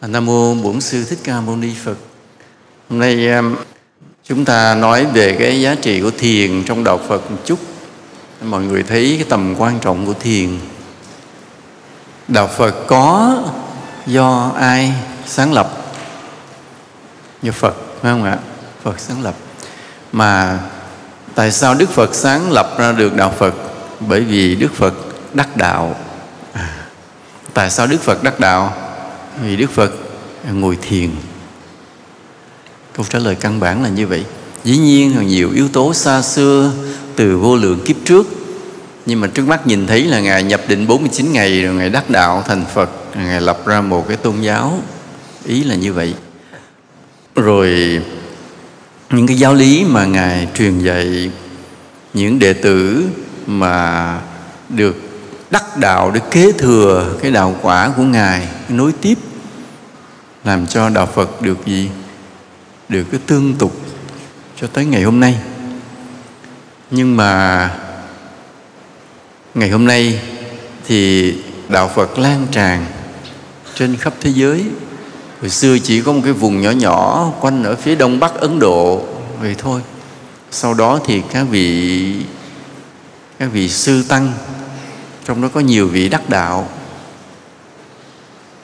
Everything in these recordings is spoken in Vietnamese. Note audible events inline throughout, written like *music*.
À, Nam mô Bổn sư Thích Ca Mâu Ni Phật. Hôm nay chúng ta nói về cái giá trị của thiền trong đạo Phật một chút. Mọi người thấy cái tầm quan trọng của thiền. Đạo Phật có do ai sáng lập? Do Phật, phải không ạ? Phật sáng lập. Mà tại sao Đức Phật sáng lập ra được đạo Phật? Bởi vì Đức Phật đắc đạo. À, tại sao Đức Phật đắc đạo? Vì đức phật ngồi thiền. Câu trả lời căn bản là như vậy. Dĩ nhiên là nhiều yếu tố xa xưa từ vô lượng kiếp trước, nhưng mà trước mắt nhìn thấy là Ngài nhập định 49 ngày, rồi Ngài đắc đạo thành Phật Ngài lập ra một cái tôn giáo. Ý là như vậy. Rồi, những cái giáo lý mà Ngài truyền dạy, Những đệ tử mà được đắc đạo để kế thừa cái đạo quả của Ngài, Nối tiếp làm cho đạo Phật được gì? Được cái tương tục cho tới ngày hôm nay. Nhưng mà ngày hôm nay thì đạo Phật lan tràn trên khắp thế giới. Hồi xưa chỉ có một cái vùng nhỏ nhỏ quanh ở phía đông bắc Ấn Độ vậy thôi. Sau đó thì các vị các vị sư tăng, trong đó có nhiều vị đắc đạo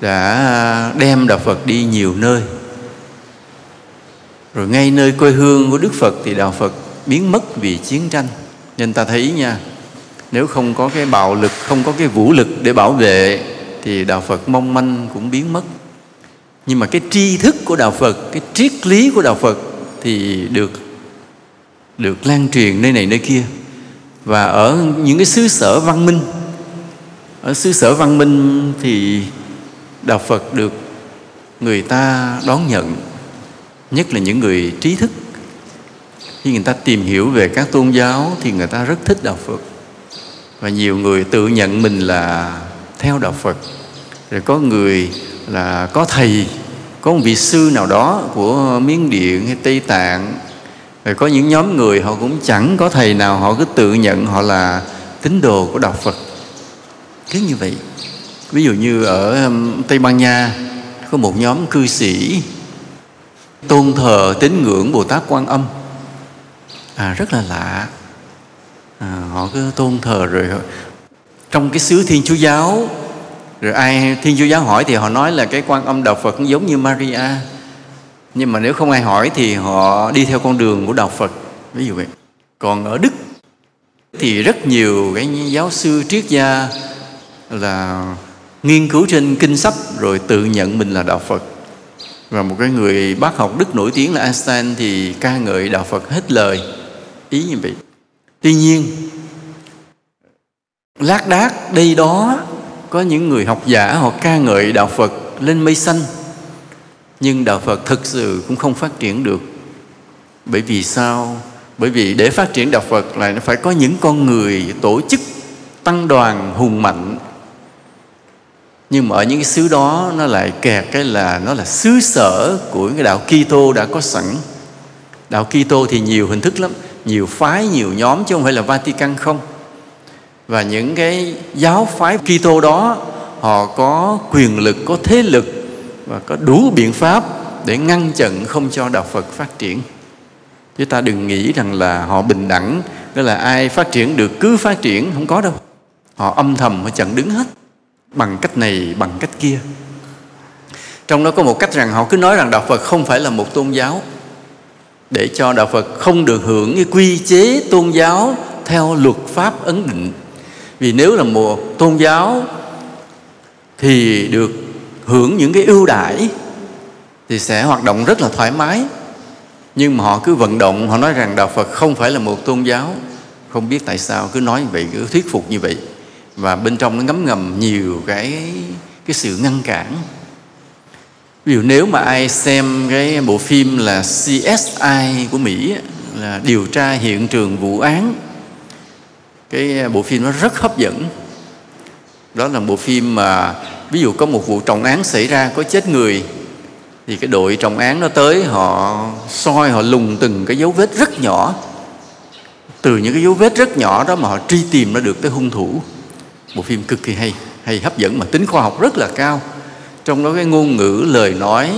đã đem đạo Phật đi nhiều nơi. Rồi ngay nơi quê hương của Đức Phật thì đạo Phật biến mất vì chiến tranh. Nên ta thấy nha, nếu không có cái bạo lực, không có cái vũ lực để bảo vệ thì đạo Phật mong manh cũng biến mất. Nhưng mà cái tri thức của đạo Phật, cái triết lý của đạo Phật thì được được lan truyền nơi này nơi kia. Và ở những cái xứ sở văn minh, ở xứ sở văn minh thì đạo phật được người ta đón nhận, nhất là những người trí thức. Khi người ta tìm hiểu về các tôn giáo thì người ta rất thích đạo phật. Và nhiều người tự nhận mình là theo đạo phật. Rồi có người là có thầy, có một vị sư nào đó của miến điện hay tây tạng. Rồi có những nhóm người họ cũng chẳng có thầy nào họ cứ tự nhận họ là tín đồ của đạo phật. Cứ như vậy ví dụ như ở um, tây ban nha có một nhóm cư sĩ tôn thờ tín ngưỡng bồ tát quan âm. À, rất là lạ. À, họ cứ tôn thờ rồi trong cái xứ thiên chúa giáo rồi ai thiên chúa giáo hỏi thì họ nói là cái quan âm đạo phật cũng giống như maria. Nhưng mà nếu không ai hỏi thì họ đi theo con đường của đạo phật ví dụ vậy. Còn ở đức thì rất nhiều cái giáo sư triết gia là nghiên cứu trên kinh sách rồi tự nhận mình là đạo Phật. Và một cái người bác học đức nổi tiếng là Einstein thì ca ngợi đạo Phật hết lời. Ý như vậy. Tuy nhiên, lác đác đây đó có những người học giả họ ca ngợi đạo Phật lên mây xanh. Nhưng đạo Phật thực sự cũng không phát triển được. Bởi vì sao? Bởi vì để phát triển đạo Phật là phải có những con người tổ chức, tăng đoàn hùng mạnh nhưng mà ở những cái xứ đó, nó lại kẹt cái là nó là xứ sở của cái đạo Kitô đã có sẵn. Đạo Kitô thì nhiều hình thức lắm, nhiều phái, nhiều nhóm chứ không phải là Vatican không. Và những cái giáo phái Kitô đó, họ có quyền lực, có thế lực và có đủ biện pháp để ngăn chặn không cho đạo Phật phát triển. Chúng ta đừng nghĩ rằng là họ bình đẳng tức là ai phát triển được cứ phát triển, không có đâu. Họ âm thầm, họ chặn đứng hết bằng cách này, bằng cách kia. Trong đó có một cách rằng họ cứ nói rằng đạo phật không phải là một tôn giáo, để cho đạo phật không được hưởng cái quy chế tôn giáo theo luật pháp ấn định. Vì nếu là một tôn giáo thì được hưởng những cái ưu đãi thì sẽ hoạt động rất là thoải mái. Nhưng mà họ cứ vận động, họ nói rằng đạo phật không phải là một tôn giáo. Không biết tại sao cứ nói như vậy, cứ thuyết phục như vậy và bên trong nó ngấm ngầm nhiều cái cái sự ngăn cản. Ví dụ nếu mà ai xem cái bộ phim là CSI của Mỹ là điều tra hiện trường vụ án, cái bộ phim nó rất hấp dẫn. Đó là bộ phim mà ví dụ có một vụ trọng án xảy ra, có chết người, thì cái đội trọng án nó tới, họ soi, họ lùng từng cái dấu vết rất nhỏ. Từ những cái dấu vết rất nhỏ đó mà họ truy tìm ra được tới hung thủ bộ phim cực kỳ hay hay hấp dẫn mà tính khoa học rất là cao. Trong đó cái ngôn ngữ, lời nói,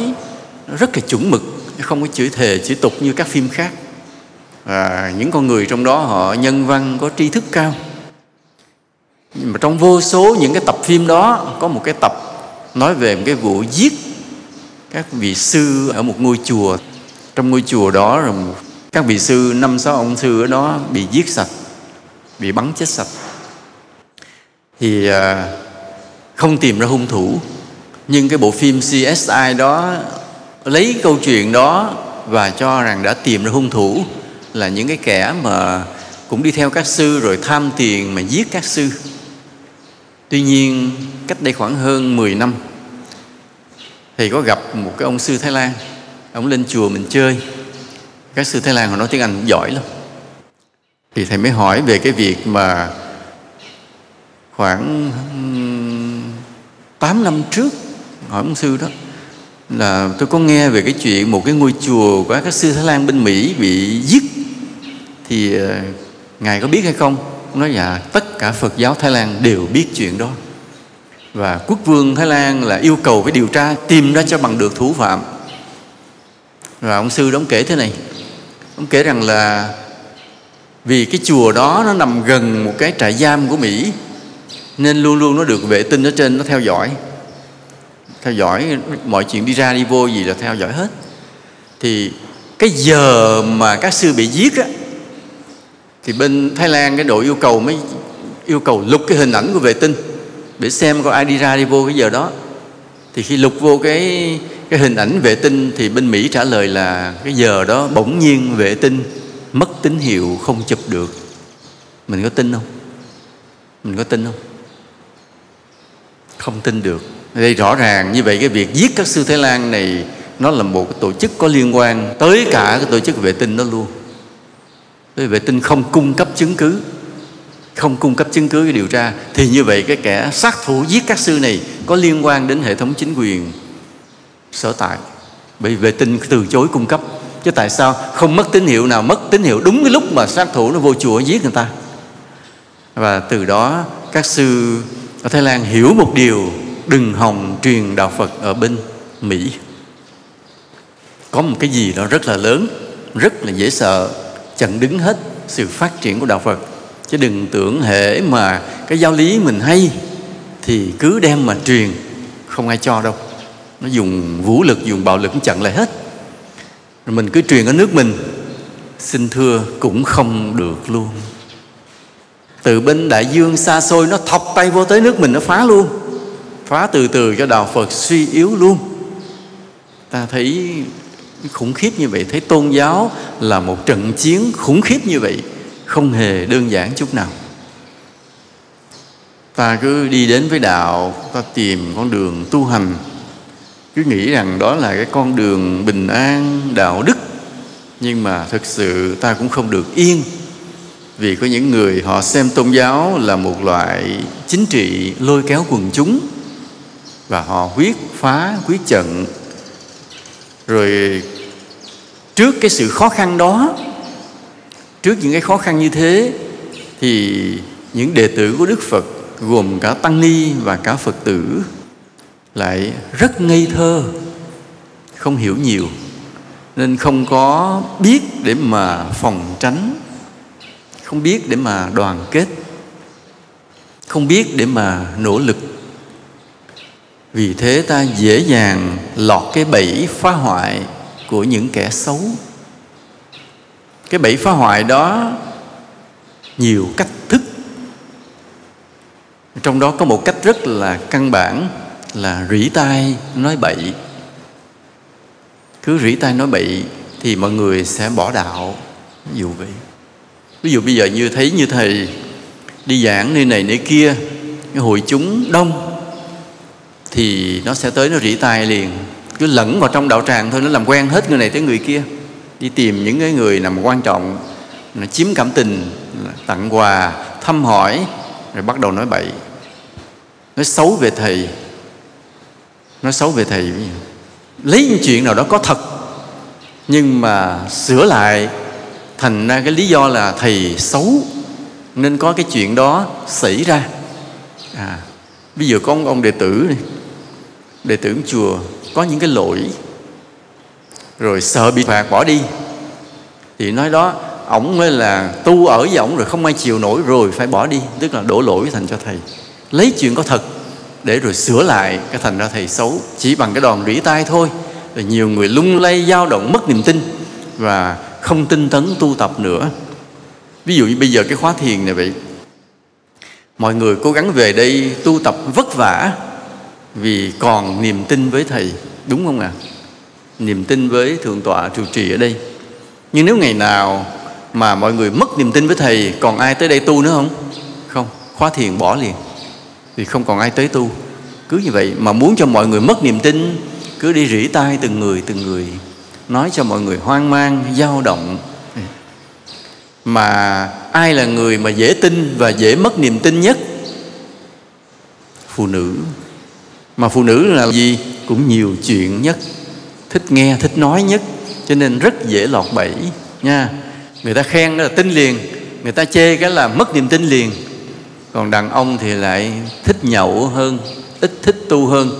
nó rất là chuẩn mực không có chửi thề chửi tục như các phim khác. Và những con người trong đó họ nhân văn, có tri thức cao. Nhưng mà trong vô số những cái tập phim đó, có một cái tập nói về một cái vụ giết các vị sư ở một ngôi chùa. Trong ngôi chùa đó, rồi các vị sư, năm sáu ông sư ở đó bị giết sạch, bị bắn chết sạch thì à, không tìm ra hung thủ. Nhưng cái bộ phim CSI đó lấy câu chuyện đó và cho rằng đã tìm ra hung thủ là những cái kẻ mà cũng đi theo các sư rồi tham tiền mà giết các sư. Tuy nhiên, cách đây khoảng hơn 10 năm, thì có gặp một cái ông sư Thái Lan. Ông lên chùa mình chơi. Các sư Thái Lan họ nói tiếng Anh giỏi lắm. Thì thầy mới hỏi về cái việc mà khoảng 8 năm trước, hỏi ông sư đó, là tôi có nghe về cái chuyện một cái ngôi chùa của các sư Thái Lan bên Mỹ bị giết. Thì ờ, ngài có biết hay không? Ông nói dạ tất cả Phật giáo Thái Lan đều biết chuyện đó. Và quốc vương Thái Lan là yêu cầu phải điều tra, tìm ra cho bằng được thủ phạm. Và ông sư đó ông kể thế này, ông kể rằng là vì cái chùa đó nó nằm gần một cái trại giam của Mỹ nên luôn luôn nó được vệ tinh ở trên, nó theo dõi. Theo dõi, mọi chuyện đi ra đi vô gì là theo dõi hết. Thì cái giờ mà các sư bị giết á, thì bên Thái Lan cái đội yêu cầu mới yêu cầu lục cái hình ảnh của vệ tinh để xem có ai đi ra đi vô cái giờ đó. Thì khi lục vô cái cái hình ảnh vệ tinh thì bên Mỹ trả lời là cái giờ đó bỗng nhiên vệ tinh mất tín hiệu không chụp được. Mình có tin không? Mình có tin không? Không tin được. Đây rõ ràng như vậy cái việc giết các sư Thái Lan này, nó là một cái tổ chức có liên quan tới cả cái tổ chức vệ tinh đó luôn. Cái vệ tinh không cung cấp chứng cứ, không cung cấp chứng cứ để điều tra. Thì như vậy cái kẻ sát thủ giết các sư này có liên quan đến hệ thống chính quyền, sở tại. Bởi vệ tinh từ chối cung cấp. Chứ tại sao không mất tín hiệu nào, mất tín hiệu đúng cái lúc mà sát thủ nó vô chùa giết người ta? Và từ đó các sư ở Thái Lan hiểu một điều, đừng hòng truyền đạo Phật ở bên Mỹ. Có một cái gì đó rất là lớn, rất là dễ sợ chặn đứng hết sự phát triển của đạo Phật. Chứ đừng tưởng hệ mà cái giáo lý mình hay, thì cứ đem mà truyền, không ai cho đâu. Nó dùng vũ lực, dùng bạo lực cũng chặn lại hết. Rồi mình cứ truyền ở nước mình, xin thưa cũng không được luôn từ bên đại dương xa xôi, nó thọc tay vô tới nước mình, nó phá luôn. Phá từ từ cho đạo phật suy yếu luôn. Ta thấy khủng khiếp như vậy, thấy tôn giáo là một trận chiến khủng khiếp như vậy, không hề đơn giản chút nào. Ta cứ đi đến với đạo, ta tìm con đường tu hành. Cứ nghĩ rằng đó là cái con đường bình an, đạo đức. Nhưng mà thực sự ta cũng không được yên vì có những người họ xem tôn giáo là một loại chính trị lôi kéo quần chúng và họ quyết phá quyết trận. Rồi trước cái sự khó khăn đó, trước những cái khó khăn như thế, thì những đệ tử của đức phật, gồm cả tăng ni và cả phật tử, lại rất ngây thơ, không hiểu nhiều, nên không có biết để mà phòng tránh không biết để mà đoàn kết. Không biết để mà nỗ lực. Vì thế ta dễ dàng lọt cái bẫy phá hoại của những kẻ xấu. Cái bẫy phá hoại đó nhiều cách thức. Trong đó có một cách rất là căn bản là rỉ tai nói bậy. Cứ rỉ tai nói bậy thì mọi người sẽ bỏ đạo. Ví dụ vậy ví dụ bây giờ như thấy như thầy đi giảng nơi này nơi kia, cái hội chúng đông, thì nó sẽ tới nó rỉ tai liền. Cứ lẫn vào trong đạo tràng thôi, nó làm quen hết người này tới người kia. Đi tìm những cái người nào mà quan trọng, nó chiếm cảm tình, tặng quà, thăm hỏi, rồi bắt đầu nói bậy. Nói xấu về thầy. Nói xấu về thầy lấy những chuyện nào đó có thật, nhưng mà sửa lại thành ra cái lý do là thầy xấu nên có cái chuyện đó xảy ra. À bây giờ có ông, ông đệ tử này đệ tử chùa có những cái lỗi rồi sợ bị phạt bỏ đi. Thì nói đó ổng mới là tu ở với ổng rồi không ai chịu nổi rồi phải bỏ đi tức là đổ lỗi thành cho thầy. Lấy chuyện có thật để rồi sửa lại cái thành ra thầy xấu. Chỉ bằng cái đòn rỉ tay thôi. Rồi nhiều người lung lay dao động mất niềm tin. Và không tinh tấn tu tập nữa. Ví dụ như bây giờ cái khóa thiền này vậy, mọi người cố gắng về đây tu tập vất vả vì còn niềm tin với thầy, đúng không ạ? À? niềm tin với thượng tọa trụ trì ở đây. Nhưng nếu ngày nào mà mọi người mất niềm tin với thầy, còn ai tới đây tu nữa không? Không, khóa thiền bỏ liền, vì không còn ai tới tu. Cứ như vậy mà muốn cho mọi người mất niềm tin, cứ đi rỉ tai từng người từng người nói cho mọi người hoang mang, dao động. Mà ai là người mà dễ tin và dễ mất niềm tin nhất? Phụ nữ. Mà phụ nữ là gì? Cũng nhiều chuyện nhất. Thích nghe, thích nói nhất. Cho nên rất dễ lọt bẫy, nha. Người ta khen là tin liền. Người ta chê cái là mất niềm tin liền. Còn đàn ông thì lại thích nhậu hơn, ít thích tu hơn.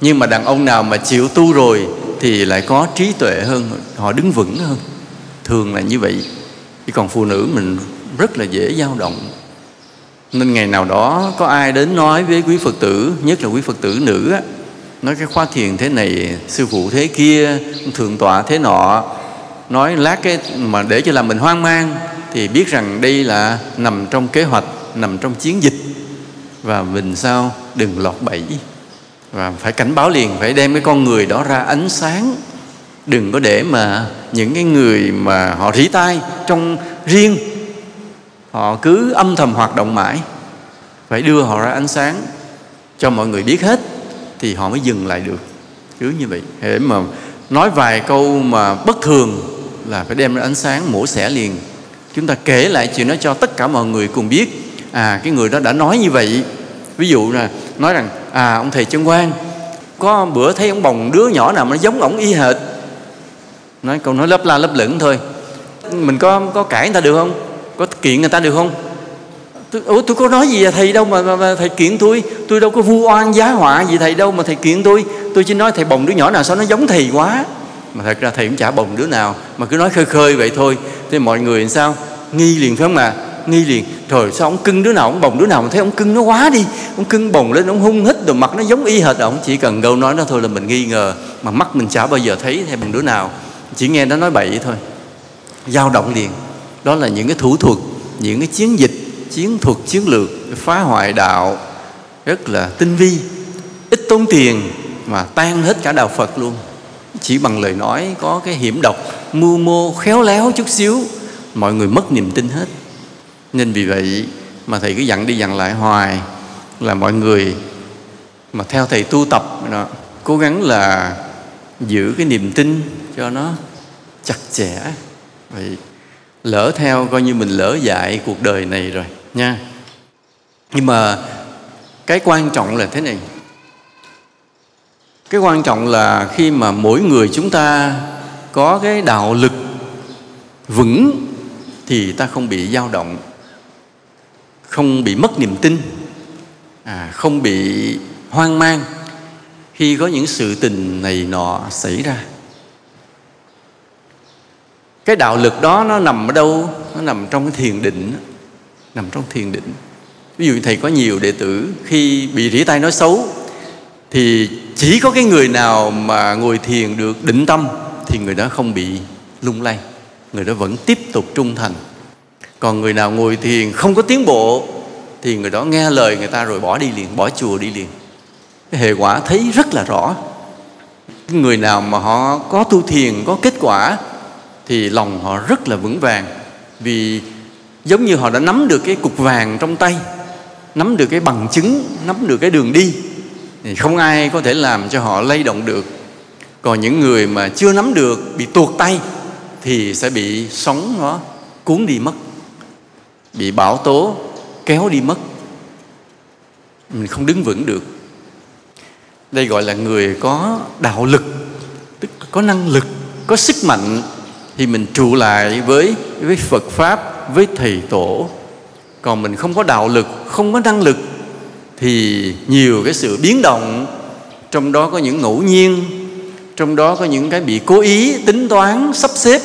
Nhưng mà đàn ông nào mà chịu tu rồi thì lại có trí tuệ hơn, họ đứng vững hơn. Thường là như vậy. Chứ còn phụ nữ mình rất là dễ dao động. Nên ngày nào đó có ai đến nói với quý phật tử, nhất là quý phật tử nữ á, nói cái khóa thiền thế này, sư phụ thế kia, thượng tọa thế nọ, nói lát cái mà để cho làm mình hoang mang, thì biết rằng đây là nằm trong kế hoạch, nằm trong chiến dịch. Và mình sao? Đừng lọt bẫy và phải cảnh báo liền, phải đem cái con người đó ra ánh sáng. Đừng có để mà những cái người mà họ rỉ tai trong riêng, họ cứ âm thầm hoạt động mãi. Phải đưa họ ra ánh sáng cho mọi người biết hết thì họ mới dừng lại được. Cứ như vậy. Để mà nói vài câu mà bất thường là phải đem ra ánh sáng mổ xẻ liền. Chúng ta kể lại chuyện đó cho tất cả mọi người cùng biết. À cái người đó đã nói như vậy. Ví dụ là nói rằng à ông thầy chân quan có bữa thấy ông bồng đứa nhỏ nào mà nó giống ổng y hệt? Nói câu nói lấp la lấp lửng thôi. Mình có có cãi người ta được không? Có kiện người ta được không? Tôi, ủa tôi có nói gì à thầy đâu mà, mà, mà thầy kiện tôi? Tôi đâu có vu oan giá họa gì thầy đâu mà thầy kiện tôi. Tôi chỉ nói thầy bồng đứa nhỏ nào sao nó giống thầy quá. Mà thật ra thầy cũng chả bồng đứa nào mà cứ nói khơi khơi vậy thôi. Thế mọi người làm sao? Nghi liền phải không à? Nghi liền. Rồi sao ông cưng đứa nào, ông bồng đứa nào mà thấy ông cưng nó quá đi. Ông cưng bồng lên, ông hung hít rồi mặt nó giống y hệt. Ông chỉ cần câu nói đó thôi là mình nghi ngờ. Mà mắt mình chả bao giờ thấy hay bằng đứa nào. Chỉ nghe nó nói bậy thôi. Dao động liền. Đó là những cái thủ thuật, những cái chiến dịch, chiến thuật, chiến lược phá hoại đạo. Rất là tinh vi. Ít tốn tiền mà tan hết cả đạo phật luôn. Chỉ bằng lời nói có cái hiểm độc, mưu mô, khéo léo chút xíu, mọi người mất niềm tin hết nên vì vậy mà thầy cứ dặn đi dặn lại hoài là mọi người mà theo thầy tu tập đó, cố gắng là giữ cái niềm tin cho nó chặt chẽ. Vậy lỡ theo coi như mình lỡ dại cuộc đời này rồi nha. Nhưng mà cái quan trọng là thế này. Cái quan trọng là khi mà mỗi người chúng ta có cái đạo lực vững thì ta không bị dao động không bị mất niềm tin à, không bị hoang mang khi có những sự tình này nọ xảy ra. Cái đạo lực đó nó nằm ở đâu? Nó nằm trong cái thiền định nằm trong thiền định. Ví dụ thầy có nhiều đệ tử khi bị rỉ tay nói xấu thì chỉ có cái người nào mà ngồi thiền được định tâm thì người đó không bị lung lay người đó vẫn tiếp tục trung thành còn người nào ngồi thiền không có tiến bộ, thì người đó nghe lời người ta rồi bỏ đi liền, bỏ chùa đi liền. Cái hệ quả thấy rất là rõ. Người nào mà họ có tu thiền, có kết quả, thì lòng họ rất là vững vàng. Vì giống như họ đã nắm được cái cục vàng trong tay, nắm được cái bằng chứng, nắm được cái đường đi, thì không ai có thể làm cho họ lay động được. Còn những người mà chưa nắm được, bị tuột tay, thì sẽ bị sóng nó cuốn đi mất bị bão tố, kéo đi mất. Mình không đứng vững được. Đây gọi là người có đạo lực, tức có năng lực, có sức mạnh, thì mình trụ lại với với Phật pháp, với thầy tổ. Còn mình không có đạo lực, không có năng lực, thì nhiều cái sự biến động. Trong đó có những ngẫu nhiên, trong đó có những cái bị cố ý, tính toán, sắp xếp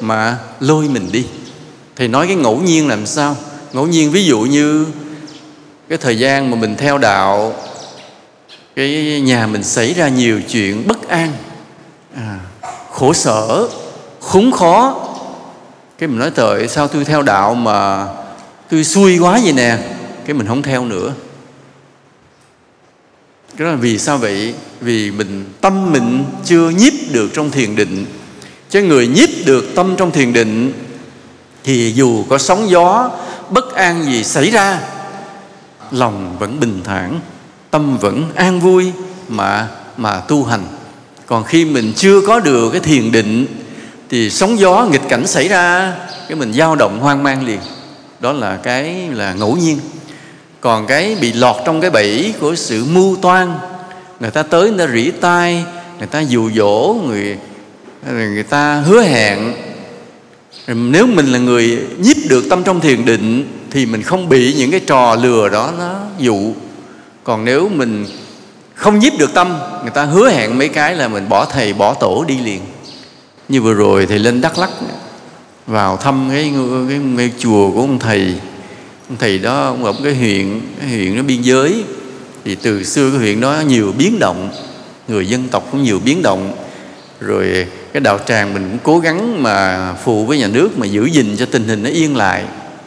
mà lôi mình đi thì nói cái ngẫu nhiên làm sao? Ngẫu nhiên ví dụ như cái thời gian mà mình theo đạo cái nhà mình xảy ra nhiều chuyện bất an à, khổ sở khốn khó. Cái mình nói trời sao tôi theo đạo mà tôi xui quá vậy nè? Cái mình không theo nữa. Cái đó là vì sao vậy? Vì mình tâm mình chưa nhiếp được trong thiền định. Chứ người nhiếp được tâm trong thiền định thì dù có sóng gió, bất an gì xảy ra, lòng vẫn bình thản, tâm vẫn an vui mà mà tu hành. Còn khi mình chưa có được cái thiền định, thì sóng gió nghịch cảnh xảy ra, cái mình dao động hoang mang liền. Đó là cái là ngẫu nhiên. Còn cái bị lọt trong cái bẫy của sự mưu toan, người ta tới, người ta rỉ tai, người ta dụ dỗ, người người ta hứa hẹn nếu mình là người nhiếp được tâm trong thiền định thì mình không bị những cái trò lừa đó nó dụ. Còn nếu mình không nhiếp được tâm người ta hứa hẹn mấy cái là mình bỏ thầy bỏ tổ đi liền. Như vừa rồi thầy lên đắk lắc vào thăm cái, cái, cái chùa của ông thầy. Ông thầy đó ông ở cái huyện cái huyện nó biên giới. Thì từ xưa cái huyện đó nhiều biến động người dân tộc cũng nhiều biến động rồi cái đạo tràng mình cũng cố gắng mà phù với nhà nước, mà giữ gìn cho tình hình nó yên lại.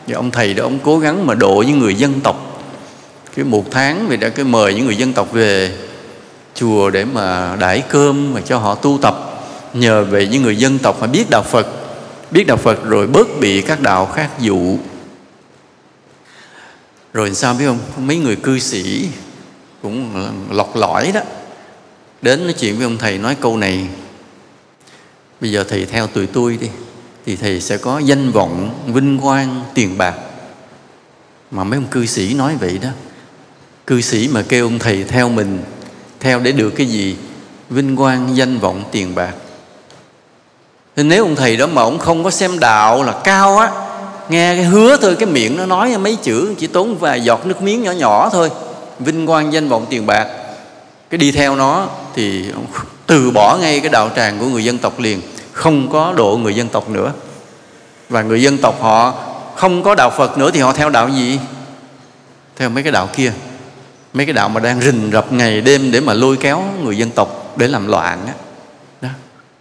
Và ông thầy đó, ông cố gắng mà độ những người dân tộc. Cái một tháng thì đã cái mời những người dân tộc về chùa để mà đãi cơm mà cho họ tu tập. Nhờ về những người dân tộc mà biết đạo Phật, biết đạo Phật rồi bớt bị các đạo khác dụ. Rồi sao biết không? Mấy người cư sĩ cũng lọc lõi đó. Đến nói chuyện với ông thầy nói câu này bây giờ thầy theo tụi tôi đi, thì thầy sẽ có danh vọng, vinh quang, tiền bạc. Mà mấy ông cư sĩ nói vậy đó, cư sĩ mà kêu ông thầy theo mình, theo để được cái gì? Vinh quang, danh vọng, tiền bạc. Thì nếu ông thầy đó mà ông không có xem đạo là cao á, nghe cái hứa thôi, cái miệng nó nói mấy chữ, chỉ tốn vài giọt nước miếng nhỏ nhỏ thôi, vinh quang, danh vọng, tiền bạc. Cái đi theo nó thì ông từ bỏ ngay cái đạo tràng của người dân tộc liền không có độ người dân tộc nữa. Và người dân tộc họ không có đạo Phật nữa thì họ theo đạo gì? Theo mấy cái đạo kia. Mấy cái đạo mà đang rình rập ngày đêm để mà lôi kéo người dân tộc để làm loạn á. Đó.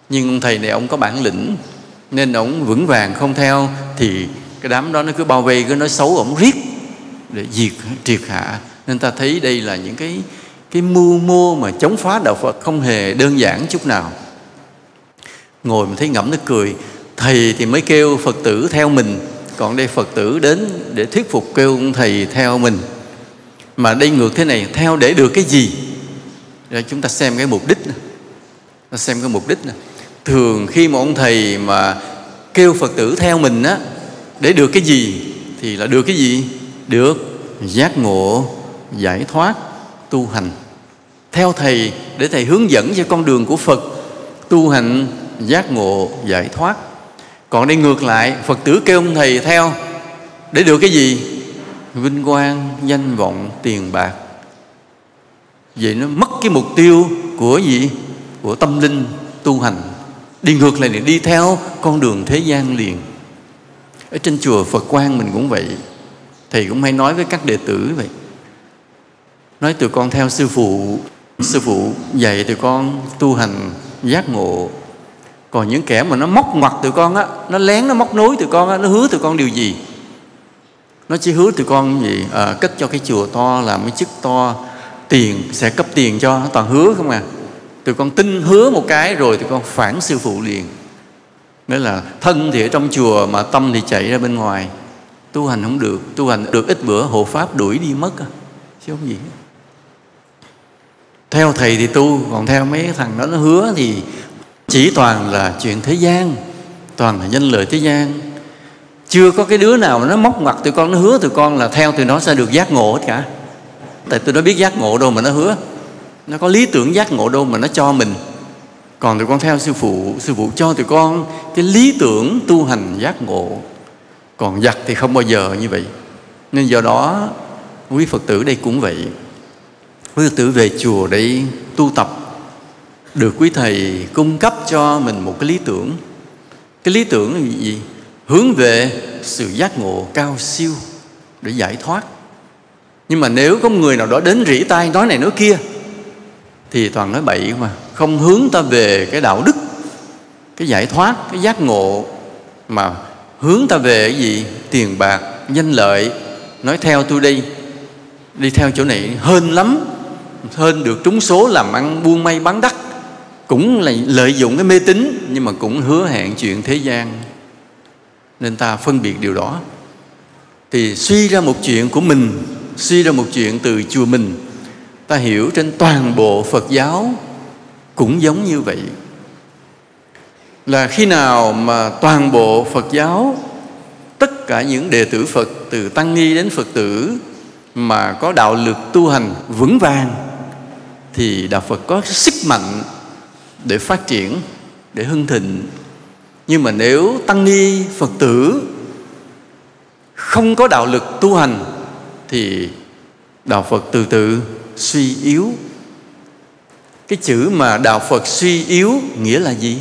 nhưng ông thầy này ông có bản lĩnh, nên ông vững vàng không theo, thì cái đám đó nó cứ bao vây, cứ nói xấu ông riết để diệt, triệt hạ. Nên ta thấy đây là những cái cái mưu mô mà chống phá đạo Phật không hề đơn giản chút nào ngồi mình thấy ngẫm nó cười, thầy thì mới kêu Phật tử theo mình, còn đây Phật tử đến để thuyết phục kêu ông thầy theo mình. Mà đây ngược thế này, theo để được cái gì? Rồi chúng ta xem cái mục đích ta xem cái mục đích này. thường khi mà ông thầy mà kêu Phật tử theo mình á, để được cái gì thì là được cái gì? Được giác ngộ, giải thoát, tu hành. Theo thầy, để thầy hướng dẫn cho con đường của phật tu hành giác ngộ giải thoát. Còn đi ngược lại, phật tử kêu ông thầy theo. Để được cái gì? Vinh quang, danh vọng, tiền bạc. Vậy nó mất cái mục tiêu của gì? Của tâm linh tu hành. Đi ngược lại để đi theo con đường thế gian liền. Ở trên chùa phật quang mình cũng vậy. Thầy cũng hay nói với các đệ tử vậy. Nói tụi con theo sư phụ. Sư phụ dạy tụi con tu hành, giác ngộ còn những kẻ mà nó móc ngoặt tụi con á nó lén nó móc nối tụi con á nó hứa tụi con điều gì? Nó chỉ hứa tụi con gì? À, cất cho cái chùa to làm cái chức to tiền sẽ cấp tiền cho toàn hứa không à? Tụi con tin hứa một cái rồi tụi con phản sư phụ liền. Nghĩa là thân thì ở trong chùa mà tâm thì chạy ra bên ngoài. Tu hành không được tu hành được ít bữa hộ pháp đuổi đi mất à. chứ không gì theo thầy thì tu còn theo mấy thằng đó nó hứa thì chỉ toàn là chuyện thế gian, toàn là danh lợi thế gian. Chưa có cái đứa nào mà nó móc mặt tụi con, nó hứa tụi con là theo tụi nó sẽ được giác ngộ hết cả. Tại tụi nó biết giác ngộ đâu mà nó hứa. Nó có lý tưởng giác ngộ đâu mà nó cho mình. Còn tụi con theo sư phụ sư phụ cho tụi con cái lý tưởng tu hành giác ngộ. Còn giặc thì không bao giờ như vậy. Nên do đó, quý phật tử đây cũng vậy. Quý phật tử về chùa để tu tập được quý thầy cung cấp cho mình một cái lý tưởng. Cái lý tưởng là gì? Hướng về sự giác ngộ cao siêu để giải thoát. Nhưng mà nếu có người nào đó đến rỉ tai, nói này nói kia, thì toàn nói bậy mà không hướng ta về cái đạo đức, cái giải thoát, cái giác ngộ, mà hướng ta về cái gì? Tiền bạc, danh lợi. Nói theo tôi đi đi theo chỗ này hơn lắm. Hơn được trúng số làm ăn buôn may bán đắt cũng là lợi dụng cái mê tín, nhưng mà cũng hứa hẹn chuyện thế gian. Nên ta phân biệt điều đó. Thì suy ra một chuyện của mình, suy ra một chuyện từ chùa mình, ta hiểu trên toàn bộ phật giáo cũng giống như vậy. Là khi nào mà toàn bộ phật giáo, tất cả những đệ tử phật, từ tăng ni đến phật tử, mà có đạo lực tu hành vững vàng, thì đạo phật có sức mạnh để phát triển, để hưng thịnh. Nhưng mà nếu tăng ni, phật tử không có đạo lực tu hành, thì đạo phật từ từ suy yếu. Cái chữ mà đạo phật suy yếu nghĩa là gì?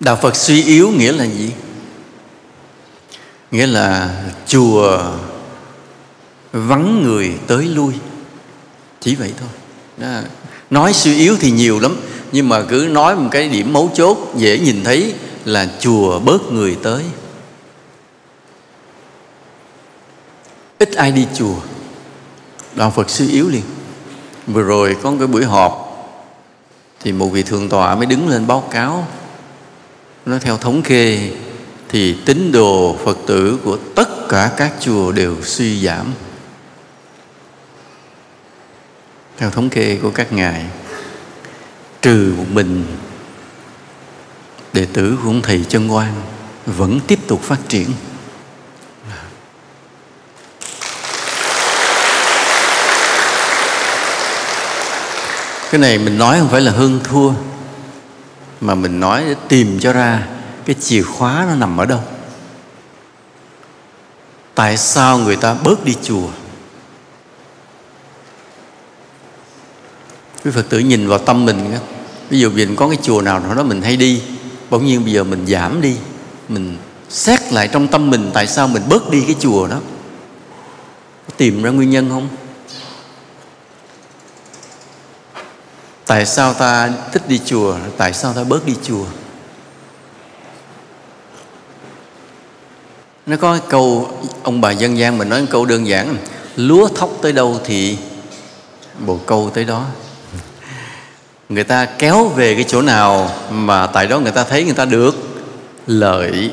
Đạo phật suy yếu nghĩa là gì? Nghĩa là chùa vắng người tới lui. Chỉ vậy thôi đó. nói suy yếu thì nhiều lắm, nhưng mà cứ nói một cái điểm mấu chốt, dễ nhìn thấy là chùa bớt người tới. Ít ai đi chùa. Đạo phật suy yếu liền. Vừa rồi có một cái buổi họp, thì một vị thượng tọa mới đứng lên báo cáo. Nó theo thống kê, thì tín đồ phật tử của tất cả các chùa đều suy giảm. Theo thống kê của các ngài, trừ một mình, đệ tử của ông thầy chân quan vẫn tiếp tục phát triển. Cái này mình nói không phải là hơn thua, mà mình nói để tìm cho ra cái chìa khóa nó nằm ở đâu. Tại sao người ta bớt đi chùa? Quý phật tử nhìn vào tâm mình ví dụ mình có cái chùa nào đó mình hay đi, bỗng nhiên bây giờ mình giảm đi, mình xét lại trong tâm mình tại sao mình bớt đi cái chùa đó. Tìm ra nguyên nhân không? Tại sao ta thích đi chùa, tại sao ta bớt đi chùa? Nó có câu, ông bà dân gian mình nói một câu đơn giản, lúa thóc tới đâu thì bồ câu tới đó người ta kéo về cái chỗ nào mà tại đó người ta thấy người ta được lợi.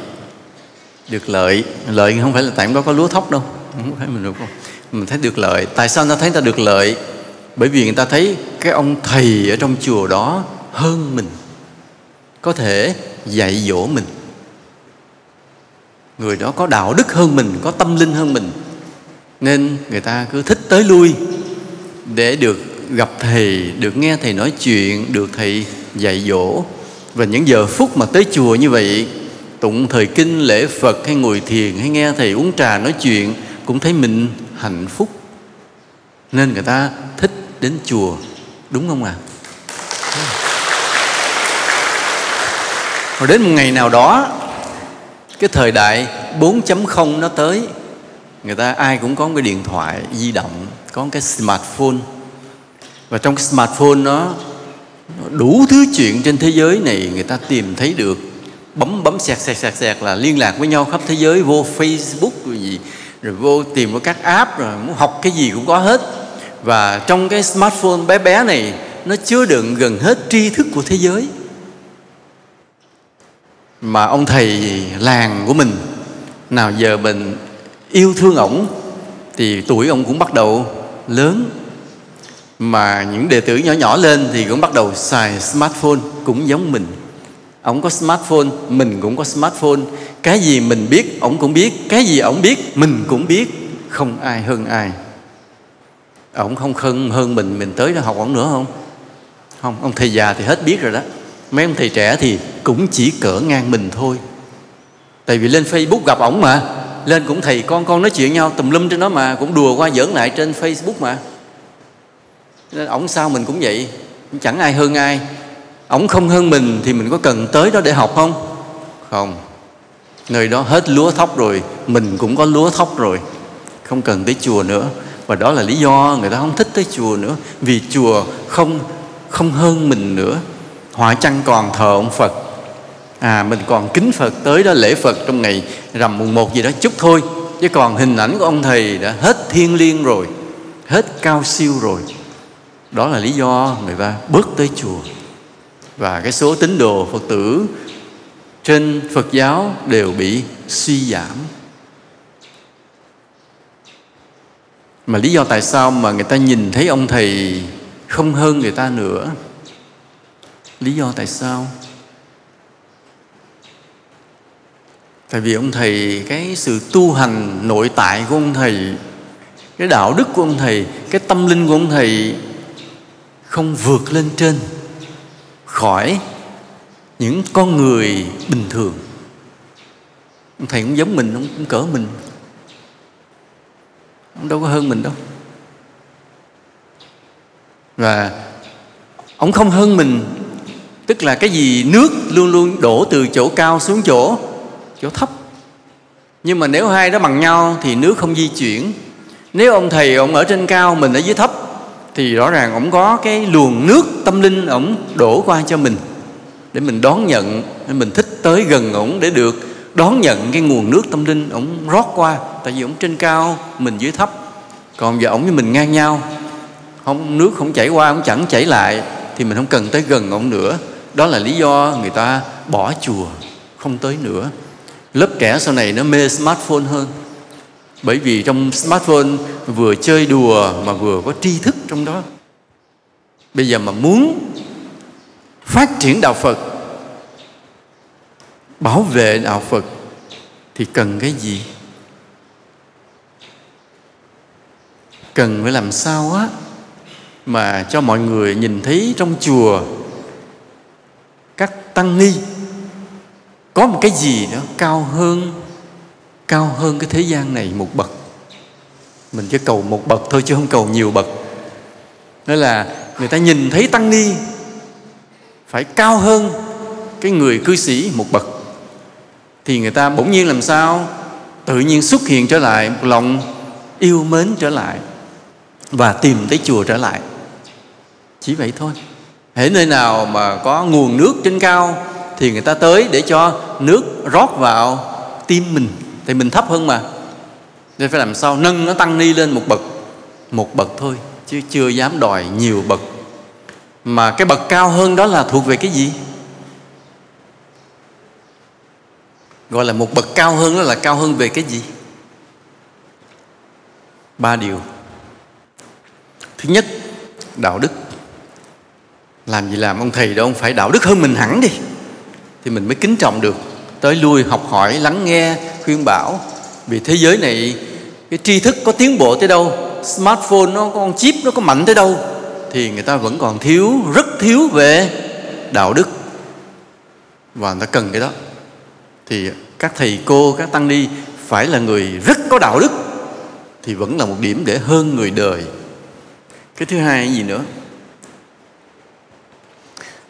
Được lợi. Lợi không phải là tại đó có lúa thóc đâu. Không phải mình được không mình thấy được lợi. Tại sao người ta thấy người ta được lợi? Bởi vì người ta thấy cái ông thầy ở trong chùa đó hơn mình. Có thể dạy dỗ mình. Người đó có đạo đức hơn mình, có tâm linh hơn mình. Nên người ta cứ thích tới lui để được gặp thầy, được nghe thầy nói chuyện, được thầy dạy dỗ và những giờ phút mà tới chùa như vậy, tụng thời kinh, lễ phật hay ngồi thiền hay nghe thầy uống trà nói chuyện cũng thấy mình hạnh phúc nên người ta thích đến chùa, đúng không ạ à? rồi đến một ngày nào đó, cái thời đại 4.0 nó tới, người ta ai cũng có một cái điện thoại di động, có một cái smartphone và trong cái smartphone nó đủ thứ chuyện trên thế giới này người ta tìm thấy được. Bấm bấm sẹt sẹt sẹt sẹt là liên lạc với nhau khắp thế giới, vô Facebook rồi gì, rồi vô tìm vào các app rồi muốn học cái gì cũng có hết. Và trong cái smartphone bé bé này, nó chứa đựng gần hết tri thức của thế giới. Mà ông thầy làng của mình, nào giờ mình yêu thương ổng, thì tuổi ông cũng bắt đầu lớn mà những đệ tử nhỏ nhỏ lên thì cũng bắt đầu xài smartphone cũng giống mình. Ông có smartphone, mình cũng có smartphone. Cái gì mình biết ổng cũng biết. Cái gì ổng biết, mình cũng biết. Không ai hơn ai. Ổng không hơn hơn mình mình tới đó học ổng nữa không? Không, ông thầy già thì hết biết rồi đó. Mấy ông thầy trẻ thì cũng chỉ cỡ ngang mình thôi. Tại vì lên facebook gặp ổng mà. Lên cũng thầy con con nói chuyện nhau, tùm lum trên đó mà. Cũng đùa qua giỡn lại trên facebook mà nên ổng sao mình cũng vậy. Chẳng ai hơn ai. Ổng không hơn mình thì mình có cần tới đó để học không? Không. Nơi đó hết lúa thóc rồi, mình cũng có lúa thóc rồi. Không cần tới chùa nữa. Và đó là lý do người ta không thích tới chùa nữa. Vì chùa không không hơn mình nữa. Họa chăng còn thờ ông phật? À mình còn kính phật tới đó lễ phật trong ngày rằm mùng một gì đó chút thôi. Chứ còn hình ảnh của ông thầy đã hết thiên liêng rồi, hết cao siêu rồi đó là lý do người ta bước tới chùa. Và cái số tín đồ phật tử trên phật giáo đều bị suy giảm. Mà lý do tại sao mà người ta nhìn thấy ông thầy không hơn người ta nữa? Lý do tại sao? Tại vì ông thầy, cái sự tu hành nội tại của ông thầy, cái đạo đức của ông thầy, cái tâm linh của ông thầy không vượt lên trên khỏi những con người bình thường. Ông thầy cũng giống mình, ông cũng cỡ mình. Ông đâu có hơn mình đâu. Và ông không hơn mình, tức là cái gì nước luôn luôn đổ từ chỗ cao xuống chỗ chỗ thấp. Nhưng mà nếu hai đó bằng nhau thì nước không di chuyển. Nếu ông thầy ông ở trên cao, mình ở dưới thấp thì rõ ràng ông có cái luồng nước tâm linh ông đổ qua cho mình để mình đón nhận, để mình thích tới gần ổng để được đón nhận cái nguồn nước tâm linh ổng rót qua. Tại vì ổng trên cao, mình dưới thấp. Còn giờ ổng với mình ngang nhau. Không, nước không chảy qua, ổng chẳng chảy lại thì mình không cần tới gần ổng nữa. Đó là lý do người ta bỏ chùa không tới nữa. Lớp trẻ sau này nó mê smartphone hơn bởi vì trong smartphone vừa chơi đùa mà vừa có tri thức trong đó. Bây giờ mà muốn phát triển đạo phật, bảo vệ đạo phật, thì cần cái gì? Cần phải làm sao á mà cho mọi người nhìn thấy trong chùa các tăng ni có một cái gì đó cao hơn cao hơn cái thế gian này một bậc. Mình chỉ cầu một bậc thôi chứ không cầu nhiều bậc. Đó là người ta nhìn thấy tăng ni phải cao hơn cái người cư sĩ một bậc. Thì người ta bỗng nhiên làm sao? Tự nhiên xuất hiện trở lại, một lòng yêu mến trở lại và tìm tới chùa trở lại. Chỉ vậy thôi. Hễ nơi nào mà có nguồn nước trên cao thì người ta tới để cho nước rót vào tim mình thì mình thấp hơn mà. Nên phải làm sao? Nâng nó tăng ni lên một bậc. Một bậc thôi, chứ chưa dám đòi nhiều bậc. Mà cái bậc cao hơn đó là thuộc về cái gì? Gọi là một bậc cao hơn đó là cao hơn về cái gì? Ba điều. Thứ nhất, đạo đức. Làm gì làm ông thầy đó, ông phải đạo đức hơn mình hẳn đi. Thì mình mới kính trọng được. Tới lui, học hỏi, lắng nghe khuyên bảo vì thế giới này, cái tri thức có tiến bộ tới đâu, smartphone nó có con chip nó có mạnh tới đâu, thì người ta vẫn còn thiếu, rất thiếu về đạo đức. Và người ta cần cái đó. Thì các thầy cô, các tăng ni phải là người rất có đạo đức, thì vẫn là một điểm để hơn người đời. Cái thứ hai là gì nữa?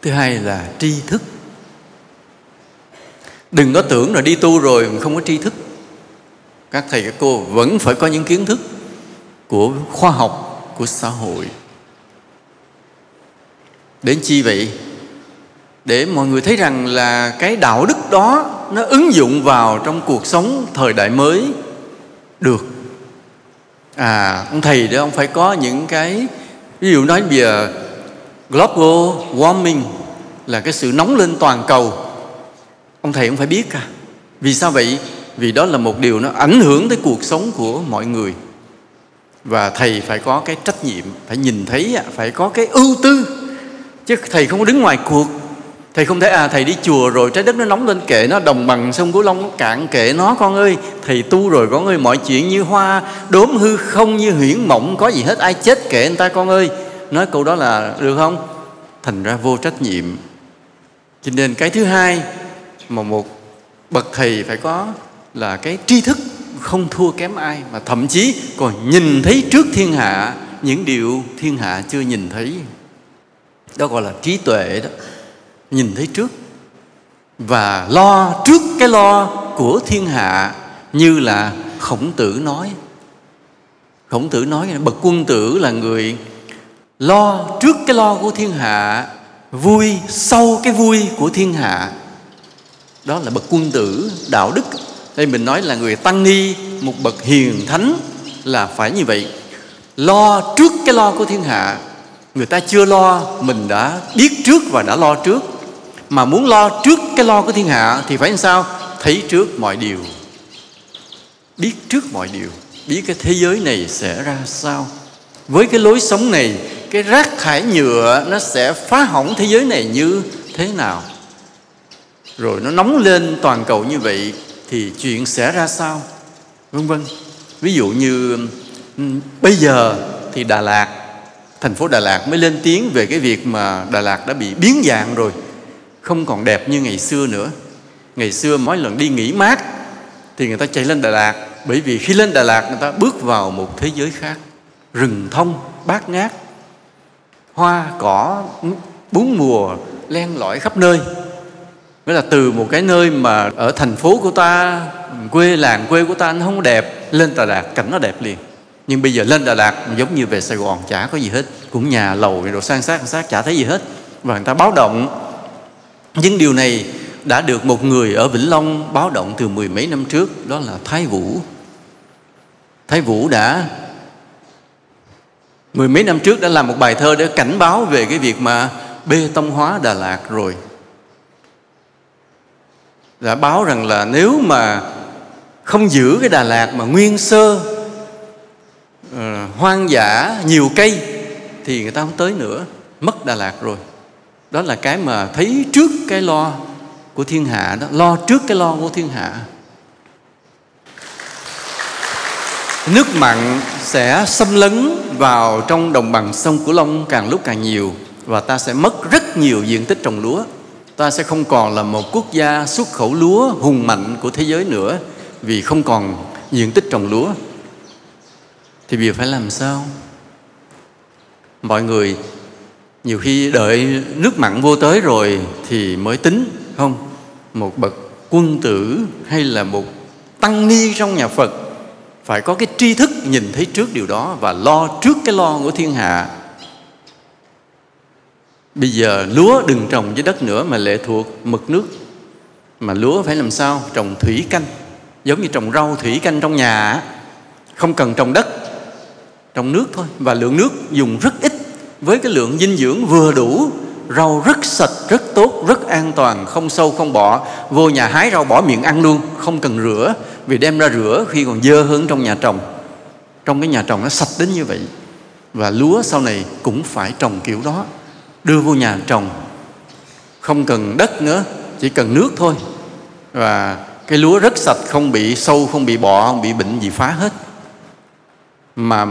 Thứ hai là tri thức đừng có tưởng là đi tu rồi mà không có tri thức. Các thầy, các cô vẫn phải có những kiến thức của khoa học, của xã hội. Đến chi vậy? Để mọi người thấy rằng là cái đạo đức đó nó ứng dụng vào trong cuộc sống thời đại mới được. À ông thầy đó, ông phải có những cái, ví dụ nói bây giờ global warming là cái sự nóng lên toàn cầu ông thầy cũng phải biết à. Vì sao vậy? Vì đó là một điều nó ảnh hưởng tới cuộc sống của mọi người. Và thầy phải có cái trách nhiệm, phải nhìn thấy phải có cái ưu tư. Chứ thầy không có đứng ngoài cuộc. Thầy không thể à thầy đi chùa rồi trái đất nó nóng lên, kệ nó đồng bằng sông cửu long, nó cạn, kệ nó, con ơi. Thầy tu rồi con ơi, mọi chuyện như hoa, đốm hư không như huyễn mộng, có gì hết, ai chết kệ người ta, con ơi. Nói câu đó là được không? Thành ra vô trách nhiệm. Cho nên cái thứ hai mà một bậc thầy phải có là cái tri thức không thua kém ai, mà thậm chí còn nhìn thấy trước thiên hạ những điều thiên hạ chưa nhìn thấy. Đó gọi là trí tuệ đó. Nhìn thấy trước và lo trước cái lo của thiên hạ như là khổng tử nói. Khổng tử nói bậc quân tử là người lo trước cái lo của thiên hạ, vui sau cái vui của thiên hạ đó là bậc quân tử đạo đức. Đây mình nói là người tăng ni, một bậc hiền thánh là phải như vậy. Lo trước cái lo của thiên hạ. Người ta chưa lo, mình đã biết trước và đã lo trước. Mà muốn lo trước cái lo của thiên hạ thì phải làm sao? Thấy trước mọi điều. Biết trước mọi điều. Biết cái thế giới này sẽ ra sao. Với cái lối sống này, cái rác thải nhựa nó sẽ phá hỏng thế giới này như thế nào? Rồi nó nóng lên toàn cầu như vậy thì chuyện sẽ ra sao? Vân vân. Ví dụ như bây giờ thì Đà Lạt, thành phố Đà Lạt mới lên tiếng về cái việc mà Đà Lạt đã bị biến dạng rồi. Không còn đẹp như ngày xưa nữa. Ngày xưa mỗi lần đi nghỉ mát thì người ta chạy lên Đà Lạt, bởi vì khi lên Đà Lạt người ta bước vào một thế giới khác. Rừng thông, bát ngát, hoa, cỏ bốn mùa len lỏi khắp nơi. Nghĩa là từ một cái nơi mà ở thành phố của ta, Quê làng quê của ta nó không đẹp, Lên Đà Lạt cảnh nó đẹp liền. Nhưng bây giờ lên Đà Lạt giống như về Sài Gòn Chả có gì hết, Cũng nhà lầu rồi sang sát sang sát chả thấy gì hết. Và người ta báo động. Nhưng điều này đã được một người ở Vĩnh Long báo động từ mười mấy năm trước, Đó là Thái Vũ. Thái Vũ đã mười mấy năm trước đã làm một bài thơ để cảnh báo về cái việc mà bê tông hóa Đà Lạt rồi đã báo rằng là nếu mà không giữ cái Đà Lạt mà nguyên sơ ờ, hoang dã nhiều cây, thì người ta không tới nữa, mất Đà Lạt rồi. Đó là cái mà thấy trước cái lo của thiên hạ đó, lo trước cái lo của thiên hạ. Nước mặn sẽ xâm lấn vào trong đồng bằng sông Cửu Long càng lúc càng nhiều, và ta sẽ mất rất nhiều diện tích trồng lúa ta sẽ không còn là một quốc gia xuất khẩu lúa hùng mạnh của thế giới nữa vì không còn diện tích trồng lúa. Thì bây giờ phải làm sao? Mọi người nhiều khi đợi nước mặn vô tới rồi thì mới tính, không? Một bậc quân tử hay là một tăng ni trong nhà phật phải có cái tri thức nhìn thấy trước điều đó và lo trước cái lo của thiên hạ. Bây giờ lúa đừng trồng dưới đất nữa mà lệ thuộc mực nước. Mà lúa phải làm sao? Trồng thủy canh. Giống như trồng rau thủy canh trong nhà Không cần trồng đất Trồng nước thôi. Và lượng nước dùng rất ít. Với cái lượng dinh dưỡng vừa đủ Rau rất sạch, rất tốt, rất an toàn Không sâu, không bọ. Vô nhà hái rau bỏ miệng ăn luôn Không cần rửa. Vì đem ra rửa khi còn dơ hơn trong nhà trồng. Trong cái nhà trồng nó sạch đến như vậy. Và lúa sau này cũng phải trồng kiểu đó đưa vô nhà trồng. Không cần đất nữa, chỉ cần nước thôi. Và cái lúa rất sạch, không bị sâu, không bị bọ, không bị bệnh gì phá hết. Mà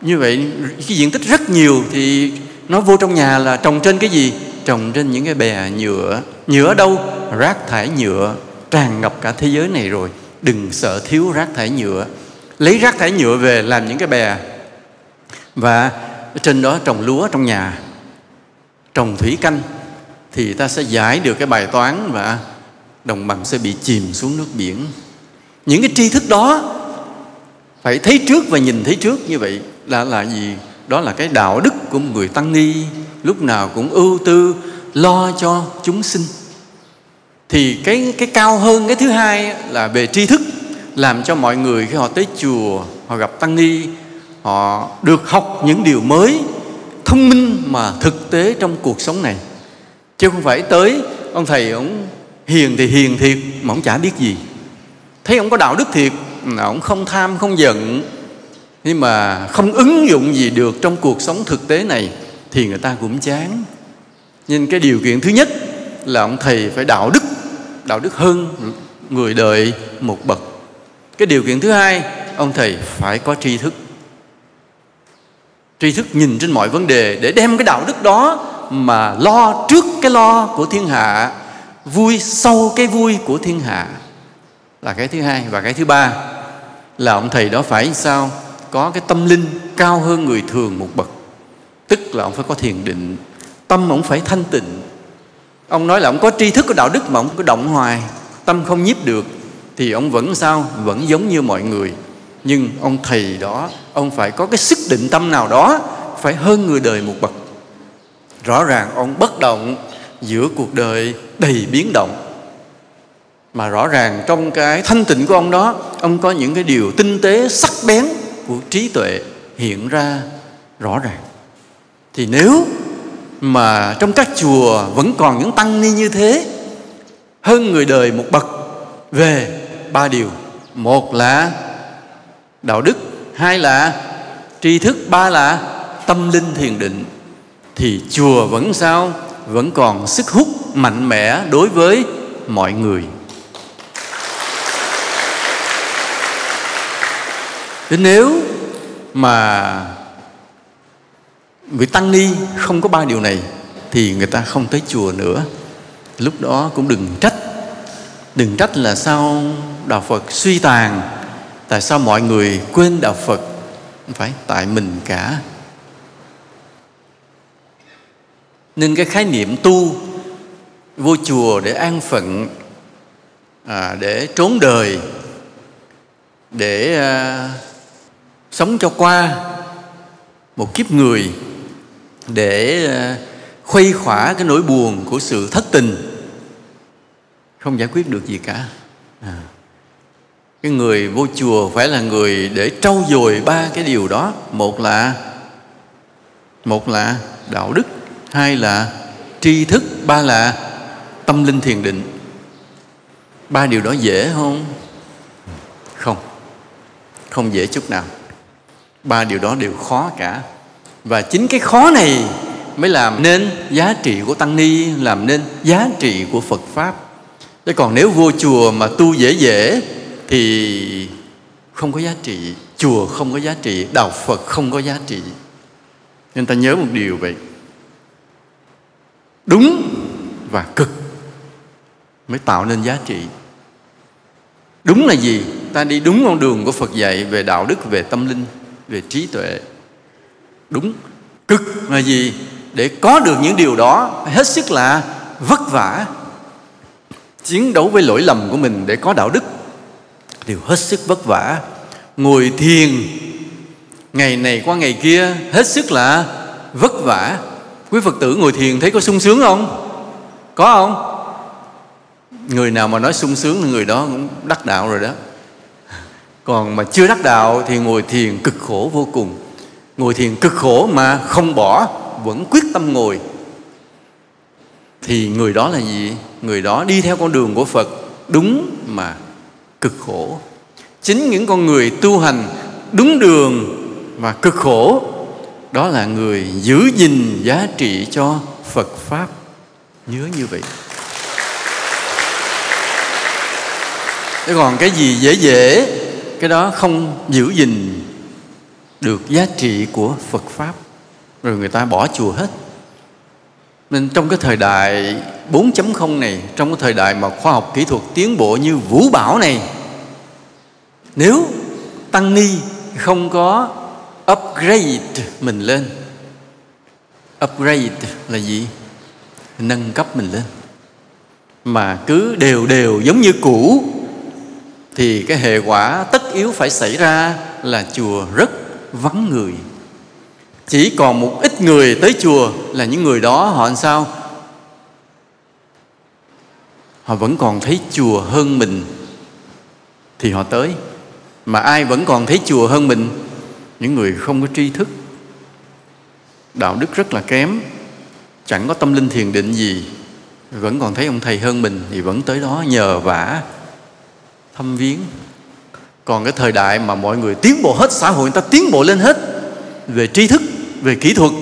như vậy, cái diện tích rất nhiều thì nó vô trong nhà là trồng trên cái gì? Trồng trên những cái bè nhựa. Nhựa đâu? Rác thải nhựa. Tràn ngập cả thế giới này rồi. Đừng sợ thiếu rác thải nhựa. Lấy rác thải nhựa về làm những cái bè. Và trên đó trồng lúa trong nhà trồng thủy canh thì ta sẽ giải được cái bài toán và đồng bằng sẽ bị chìm xuống nước biển. Những cái tri thức đó phải thấy trước và nhìn thấy trước như vậy là là gì? Đó là cái đạo đức của một người tăng ni lúc nào cũng ưu tư, lo cho chúng sinh. Thì cái cái cao hơn cái thứ hai là về tri thức, làm cho mọi người khi họ tới chùa, họ gặp tăng ni, họ được học những điều mới thông minh mà thực tế trong cuộc sống này. Chứ không phải tới, ông thầy ông hiền thì hiền thiệt, mà ông chả biết gì. Thấy ông có đạo đức thiệt, mà ông không tham, không giận. Nhưng mà không ứng dụng gì được trong cuộc sống thực tế này, thì người ta cũng chán. Nhưng cái điều kiện thứ nhất là ông thầy phải đạo đức đạo đức hơn người đời một bậc. Cái điều kiện thứ hai, ông thầy phải có tri thức tri thức nhìn trên mọi vấn đề để đem cái đạo đức đó mà lo trước cái lo của thiên hạ, vui sau cái vui của thiên hạ. Là cái thứ hai và cái thứ ba là ông thầy đó phải sao? Có cái tâm linh cao hơn người thường một bậc. Tức là ông phải có thiền định, tâm ông phải thanh tịnh. Ông nói là ông có tri thức, có đạo đức mà ông có động hoài, tâm không nhiếp được, thì ông vẫn sao? Vẫn giống như mọi người nhưng ông thầy đó, ông phải có cái sức định tâm nào đó, phải hơn người đời một bậc. Rõ ràng ông bất động giữa cuộc đời đầy biến động. Mà rõ ràng trong cái thanh tịnh của ông đó, ông có những cái điều tinh tế, sắc bén của trí tuệ hiện ra rõ ràng. Thì nếu mà trong các chùa vẫn còn những tăng ni như thế, hơn người đời một bậc về ba điều. Một là đạo đức, hai là tri thức, ba là tâm linh thiền định, thì chùa vẫn sao, vẫn còn sức hút mạnh mẽ đối với mọi người. Thế nếu mà người tăng ni không có ba điều này, thì người ta không tới chùa nữa. Lúc đó cũng đừng trách. Đừng trách là sao đạo phật suy tàn tại sao mọi người quên đạo phật? Không phải tại mình cả. Nên cái khái niệm tu vô chùa để an phận à, để trốn đời để à, sống cho qua một kiếp người để à, khuây khỏa cái nỗi buồn của sự thất tình không giải quyết được gì cả. À cái người vô chùa phải là người để trau dồi ba cái điều đó. Một là một là đạo đức, hai là tri thức, ba là tâm linh thiền định. Ba điều đó dễ không? Không. Không dễ chút nào. Ba điều đó đều khó cả. Và chính cái khó này mới làm nên giá trị của tăng ni, làm nên giá trị của phật pháp. Chứ còn nếu vô chùa mà tu dễ dễ thì không có giá trị, chùa không có giá trị, đạo phật không có giá trị. Nên ta nhớ một điều vậy. Đúng và cực mới tạo nên giá trị. Đúng là gì? Ta đi đúng con đường của phật dạy về đạo đức, về tâm linh, về trí tuệ. Đúng. Cực là gì? Để có được những điều đó, hết sức là vất vả. Chiến đấu với lỗi lầm của mình để có đạo đức đều hết sức vất vả. Ngồi thiền, ngày này qua ngày kia, hết sức là vất vả. Quý phật tử ngồi thiền thấy có sung sướng không? Có không? Người nào mà nói sung sướng thì người đó cũng đắc đạo rồi đó. Còn mà chưa đắc đạo thì ngồi thiền cực khổ vô cùng. Ngồi thiền cực khổ mà không bỏ, vẫn quyết tâm ngồi. Thì người đó là gì? Người đó đi theo con đường của phật, đúng mà cực khổ. Chính những con người tu hành đúng đường và cực khổ, đó là người giữ gìn giá trị cho phật pháp. Nhớ như vậy. Thế còn cái gì dễ dễ, cái đó không giữ gìn được giá trị của phật pháp. Rồi người ta bỏ chùa hết nên trong cái thời đại 4.0 này, trong cái thời đại mà khoa học kỹ thuật tiến bộ như vũ bảo này, nếu tăng ni không có upgrade mình lên, upgrade là gì? Nâng cấp mình lên. Mà cứ đều đều giống như cũ, thì cái hệ quả tất yếu phải xảy ra là chùa rất vắng người chỉ còn một ít người tới chùa là những người đó, họ làm sao? Họ vẫn còn thấy chùa hơn mình thì họ tới. Mà ai vẫn còn thấy chùa hơn mình? Những người không có tri thức. Đạo đức rất là kém. Chẳng có tâm linh thiền định gì. Vẫn còn thấy ông thầy hơn mình thì vẫn tới đó nhờ vả, thăm viếng. Còn cái thời đại mà mọi người tiến bộ hết, xã hội người ta tiến bộ lên hết về tri thức, về kỹ thuật,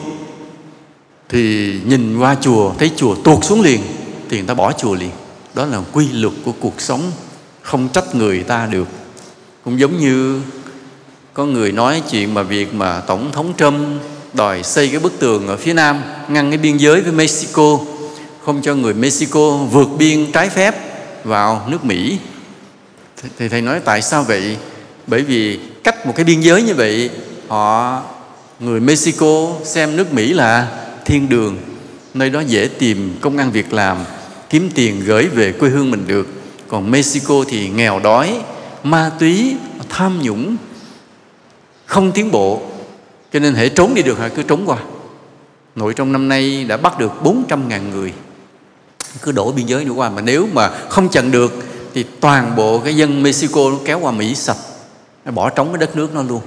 thì nhìn qua chùa, thấy chùa tuột xuống liền, thì người ta bỏ chùa liền. Đó là quy luật của cuộc sống. Không trách người ta được. Cũng giống như có người nói chuyện mà việc mà tổng thống Trump đòi xây cái bức tường ở phía nam, ngăn cái biên giới với Mexico, không cho người Mexico vượt biên trái phép vào nước Mỹ. Thì thầy nói tại sao vậy? Bởi vì cách một cái biên giới như vậy, họ người Mexico xem nước Mỹ là thiên đường, nơi đó dễ tìm công ăn việc làm, kiếm tiền gửi về quê hương mình được. Còn Mexico thì nghèo đói, ma túy, tham nhũng, không tiến bộ. Cho nên hãy trốn đi được hả? Cứ trốn qua. Nội trong năm nay đã bắt được 400.000 người. Cứ đổ biên giới nữa qua. Mà nếu mà không chặn được, thì toàn bộ cái dân Mexico nó kéo qua Mỹ sạch. Nó bỏ trống cái đất nước nó luôn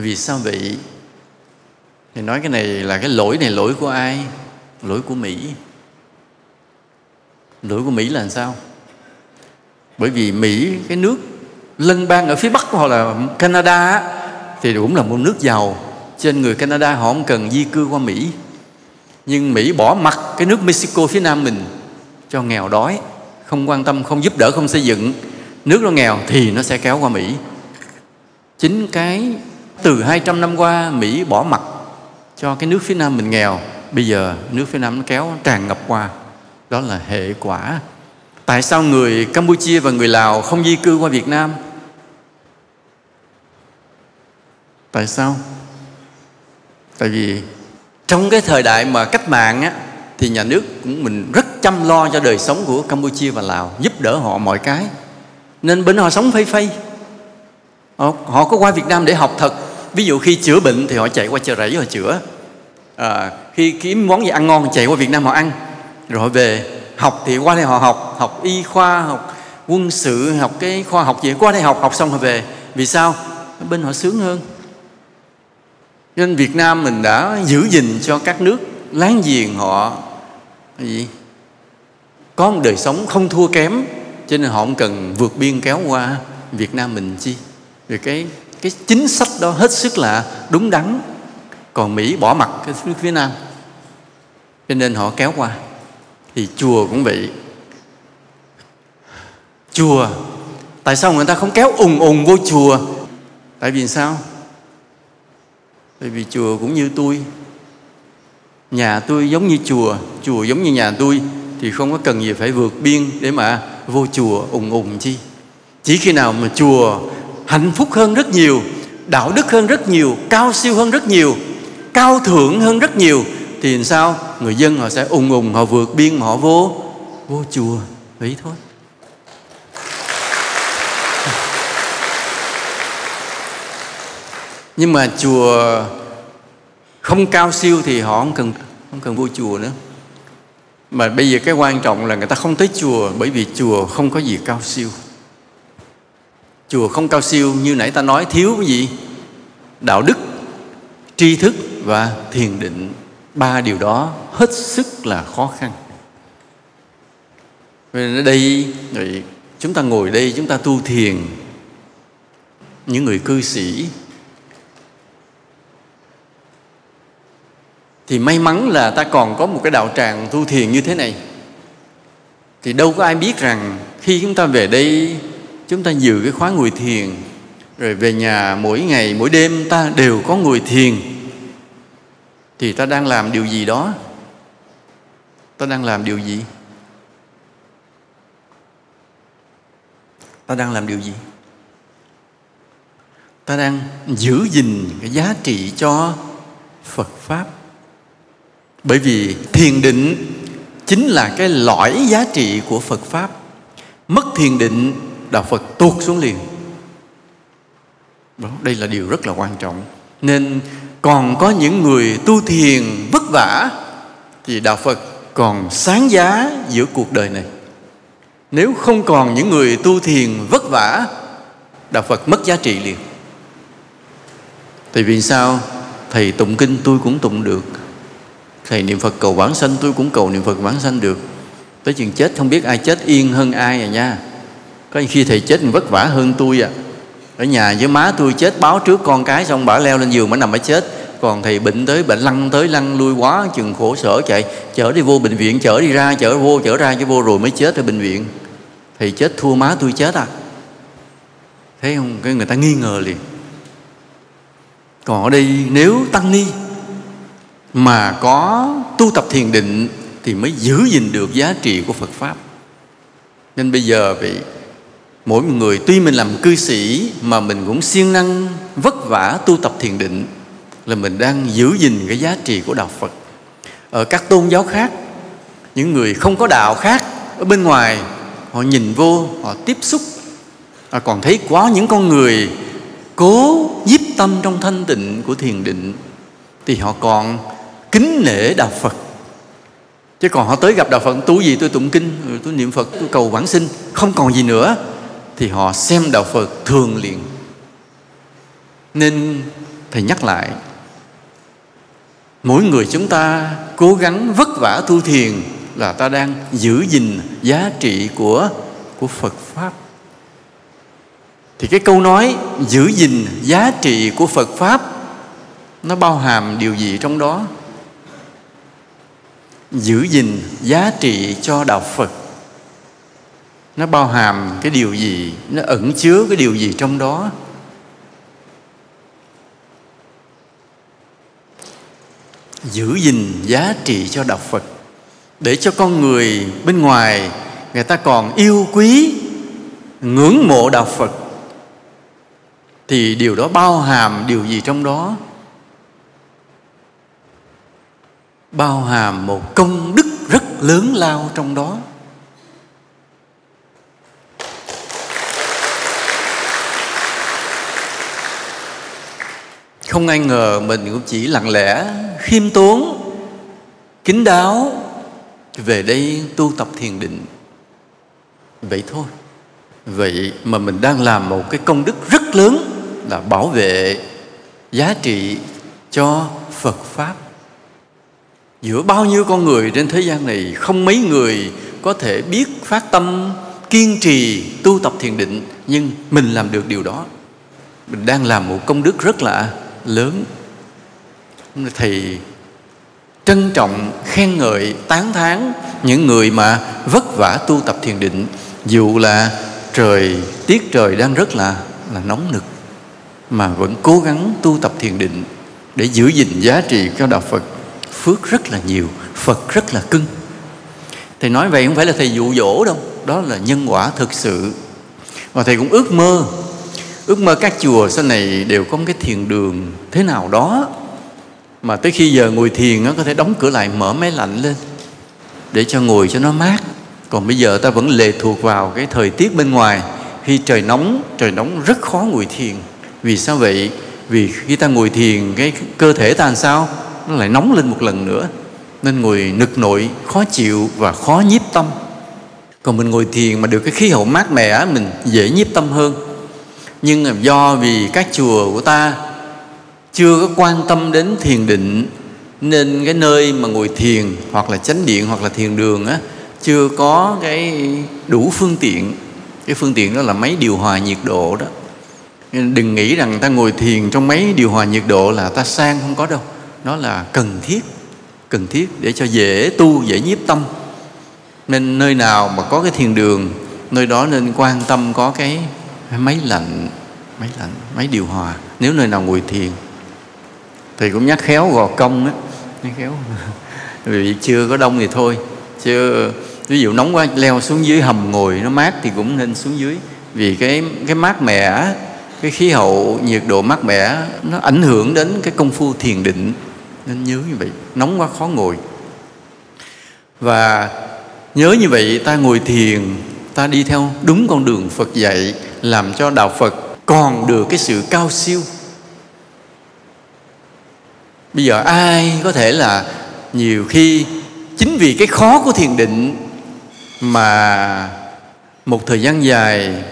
vì sao vậy? Thì nói cái này là cái lỗi này, lỗi của ai? Lỗi của Mỹ. Lỗi của Mỹ là làm sao? Bởi vì Mỹ, cái nước lân bang ở phía bắc hoặc là Canada thì cũng là một nước giàu. Trên người Canada họ không cần di cư qua Mỹ. Nhưng Mỹ bỏ mặt cái nước Mexico phía nam mình cho nghèo đói, không quan tâm, không giúp đỡ, không xây dựng. Nước nó nghèo thì nó sẽ kéo qua Mỹ. Chính cái từ 200 năm qua, Mỹ bỏ mặt cho cái nước phía nam mình nghèo. Bây giờ nước phía nam nó kéo, tràn ngập qua. Đó là hệ quả. Tại sao người Campuchia và người Lào không di cư qua Việt Nam? Tại sao? Tại vì trong cái thời đại mà cách mạng á, thì nhà nước cũng mình rất chăm lo cho đời sống của Campuchia và Lào, giúp đỡ họ mọi cái. Nên bên họ sống phây phây họ, có qua Việt Nam để học thật. Ví dụ khi chữa bệnh thì họ chạy qua chợ rẫy họ chữa. À, khi kiếm món gì ăn ngon chạy qua Việt Nam họ ăn. Rồi họ về học thì qua đây họ học học y khoa học quân sự học cái khoa học gì. Qua đây học học xong họ về. Vì sao? Bên họ sướng hơn. Nên Việt Nam mình đã giữ gìn cho các nước láng giềng họ gì? Có một đời sống không thua kém cho nên họ không cần vượt biên kéo qua Việt Nam mình chi vì cái cái chính sách đó hết sức là đúng đắn. Còn Mỹ bỏ mặt cái nước phía Nam. Cho nên họ kéo qua. Thì chùa cũng vậy. Chùa, tại sao người ta không kéo ùng ùng vô chùa? Tại vì sao? Bởi vì chùa cũng như tôi. Nhà tôi giống như chùa chùa giống như nhà tôi, thì không có cần gì phải vượt biên để mà vô chùa ùng ùng chi. Chỉ khi nào mà chùa hạnh phúc hơn rất nhiều, đạo đức hơn rất nhiều, cao siêu hơn rất nhiều, cao thượng hơn rất nhiều, thì làm sao? Người dân họ sẽ ùng ùng họ vượt biên, họ vô vô chùa. Vậy thôi. Nhưng mà chùa không cao siêu thì họ không cần không cần vô chùa nữa. Mà bây giờ cái quan trọng là người ta không tới chùa bởi vì chùa không có gì cao siêu chùa không cao siêu như nãy ta nói, thiếu cái gì? Đạo đức, tri thức và thiền định, ba điều đó hết sức là khó khăn. Nên ở đây chúng ta ngồi đây, chúng ta tu thiền. Những người cư sĩ thì may mắn là ta còn có một cái đạo tràng tu thiền như thế này. Thì đâu có ai biết rằng khi chúng ta về đây chúng ta dự cái khóa ngồi thiền. Rồi về nhà mỗi ngày, mỗi đêm ta đều có ngồi thiền. Thì ta đang làm điều gì đó? Ta đang làm điều gì? Ta đang làm điều gì? Ta đang giữ gìn cái giá trị cho phật pháp. Bởi vì thiền định chính là cái lõi giá trị của phật pháp. Mất thiền định đạo phật tuột xuống liền. Đó, đây là điều rất là quan trọng. Nên còn có những người tu thiền vất vả thì đạo phật còn sáng giá giữa cuộc đời này. Nếu không còn những người tu thiền vất vả đạo phật mất giá trị liền. Tại vì sao? Thầy tụng kinh tôi cũng tụng được. Thầy niệm phật cầu vãng sanh tôi cũng cầu niệm phật vãng sanh được. Tới chừng chết không biết ai chết yên hơn ai à nha có khi thầy chết vất vả hơn tôi à. Ở nhà với má tôi chết, báo trước con cái xong bà leo lên giường bà nằm bà chết. Còn thầy bệnh tới bệnh lăn tới, lăn lui quá, chừng khổ sở chạy. Chở đi vô bệnh viện, chở đi ra, chở vô, chở ra cho vô rồi mới chết ở bệnh viện. Thầy chết thua má tôi chết à. Thấy không? Cái người ta nghi ngờ liền. Còn ở đây, nếu tăng ni mà có tu tập thiền định thì mới giữ gìn được giá trị của Phật pháp. Nên bây giờ vậy mỗi người tuy mình làm cư sĩ mà mình cũng siêng năng, vất vả tu tập thiền định, là mình đang giữ gìn cái giá trị của đạo phật. Ở các tôn giáo khác, những người không có đạo khác ở bên ngoài, họ nhìn vô, họ tiếp xúc họ còn thấy quá những con người cố nhiếp tâm trong thanh tịnh của thiền định, thì họ còn kính nể đạo phật. Chứ còn họ tới gặp đạo phật tu gì tôi tụng kinh, tôi niệm phật, tôi cầu vãng sinh, không còn gì nữa thì họ xem đạo phật thường liền nên thầy nhắc lại, mỗi người chúng ta cố gắng vất vả tu thiền là ta đang giữ gìn giá trị của của Phật pháp. Thì cái câu nói giữ gìn giá trị của Phật pháp, nó bao hàm điều gì trong đó? Giữ gìn giá trị cho đạo Phật nó bao hàm cái điều gì, nó ẩn chứa cái điều gì trong đó? giữ gìn giá trị cho đạo Phật để cho con người bên ngoài người ta còn yêu quý ngưỡng mộ đạo Phật thì điều đó bao hàm điều gì trong đó bao hàm một công đức rất lớn lao trong đó không ai ngờ mình cũng chỉ lặng lẽ, khiêm tốn kính đáo về đây tu tập thiền định. Vậy thôi. Vậy mà mình đang làm một cái công đức rất lớn là bảo vệ giá trị cho phật pháp. Giữa bao nhiêu con người trên thế gian này, không mấy người có thể biết phát tâm, kiên trì tu tập thiền định, nhưng mình làm được điều đó. Mình đang làm một công đức rất là lớn. Thì trân trọng, khen ngợi, tán thán những người mà vất vả tu tập thiền định, dù là trời, tiết trời đang rất là là nóng nực, mà vẫn cố gắng tu tập thiền định để giữ gìn giá trị cho đạo Phật phước rất là nhiều, Phật rất là cưng. Thầy nói vậy không phải là thầy dụ dỗ đâu, đó là nhân quả thực sự. Và thầy cũng ước mơ ước mơ các chùa sau này đều có một cái thiền đường thế nào đó. Mà tới khi giờ ngồi thiền nó có thể đóng cửa lại, mở máy lạnh lên, để cho ngồi cho nó mát. Còn bây giờ ta vẫn lệ thuộc vào cái thời tiết bên ngoài. Khi trời nóng trời nóng rất khó ngồi thiền. Vì sao vậy? Vì khi ta ngồi thiền, cái cơ thể ta làm sao? Nó lại nóng lên một lần nữa. Nên ngồi nực nội, khó chịu và khó nhiếp tâm. Còn mình ngồi thiền mà được cái khí hậu mát mẻ mình dễ nhiếp tâm hơn nhưng do vì các chùa của ta chưa có quan tâm đến thiền định, nên cái nơi mà ngồi thiền hoặc là chánh điện hoặc là thiền đường á, chưa có cái đủ phương tiện. Cái phương tiện đó là máy điều hòa nhiệt độ đó. Đừng nghĩ rằng ta ngồi thiền trong máy điều hòa nhiệt độ là ta sang không có đâu. Nó là cần thiết cần thiết để cho dễ tu, dễ nhiếp tâm. Nên nơi nào mà có cái thiền đường, nơi đó nên quan tâm có cái máy lạnh máy lạnh máy điều hòa. Nếu nơi nào ngồi thiền, thì cũng nhắc khéo gò công á. Nhắc khéo. *laughs* Vì chưa có đông thì thôi. Chứ, ví dụ nóng quá, leo xuống dưới hầm ngồi, nó mát thì cũng nên xuống dưới. Vì cái cái mát mẻ cái khí hậu, nhiệt độ mát mẻ nó ảnh hưởng đến cái công phu thiền định. Nên nhớ như vậy. Nóng quá, khó ngồi. Và nhớ như vậy, ta ngồi thiền, ta đi theo đúng con đường Phật dạy làm cho đạo Phật còn được cái sự cao siêu bây giờ ai có thể là nhiều khi chính vì cái khó của thiền định mà một thời gian dài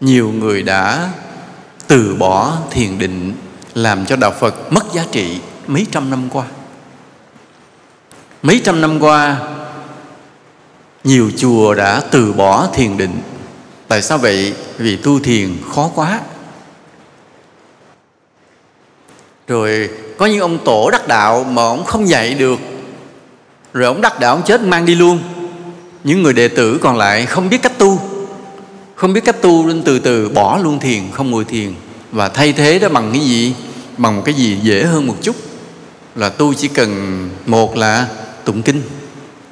nhiều người đã từ bỏ thiền định làm cho đạo Phật mất giá trị mấy trăm năm qua. Mấy trăm năm qua, nhiều chùa đã từ bỏ thiền định. Tại sao vậy? Vì tu thiền khó quá. Rồi, có những ông tổ đắc đạo mà ông không dạy được. Rồi ông đắc đạo ông chết mang đi luôn. Những người đệ tử còn lại không biết cách tu. Không biết cách tu nên từ từ bỏ luôn thiền, không ngồi thiền. Và thay thế đó bằng cái gì? Bằng một cái gì dễ hơn một chút. Là tu chỉ cần một là tụng kinh,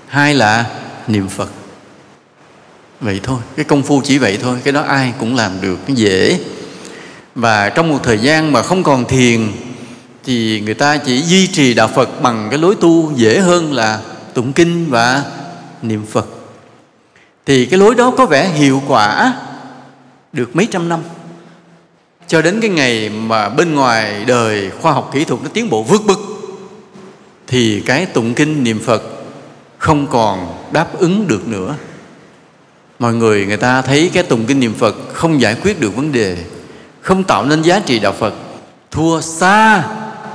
hai là niệm phật vậy thôi, cái công phu chỉ vậy thôi, cái đó ai cũng làm được, nó dễ. Và trong một thời gian mà không còn thiền, thì người ta chỉ duy trì đạo phật bằng cái lối tu dễ hơn là tụng kinh và niệm phật. Thì cái lối đó có vẻ hiệu quả được mấy trăm năm. Cho đến cái ngày mà bên ngoài đời khoa học kỹ thuật nó tiến bộ vượt bực, thì cái tụng kinh niệm phật không còn đáp ứng được nữa mọi người người ta thấy cái tụng kinh niệm phật không giải quyết được vấn đề, không tạo nên giá trị đạo phật, thua xa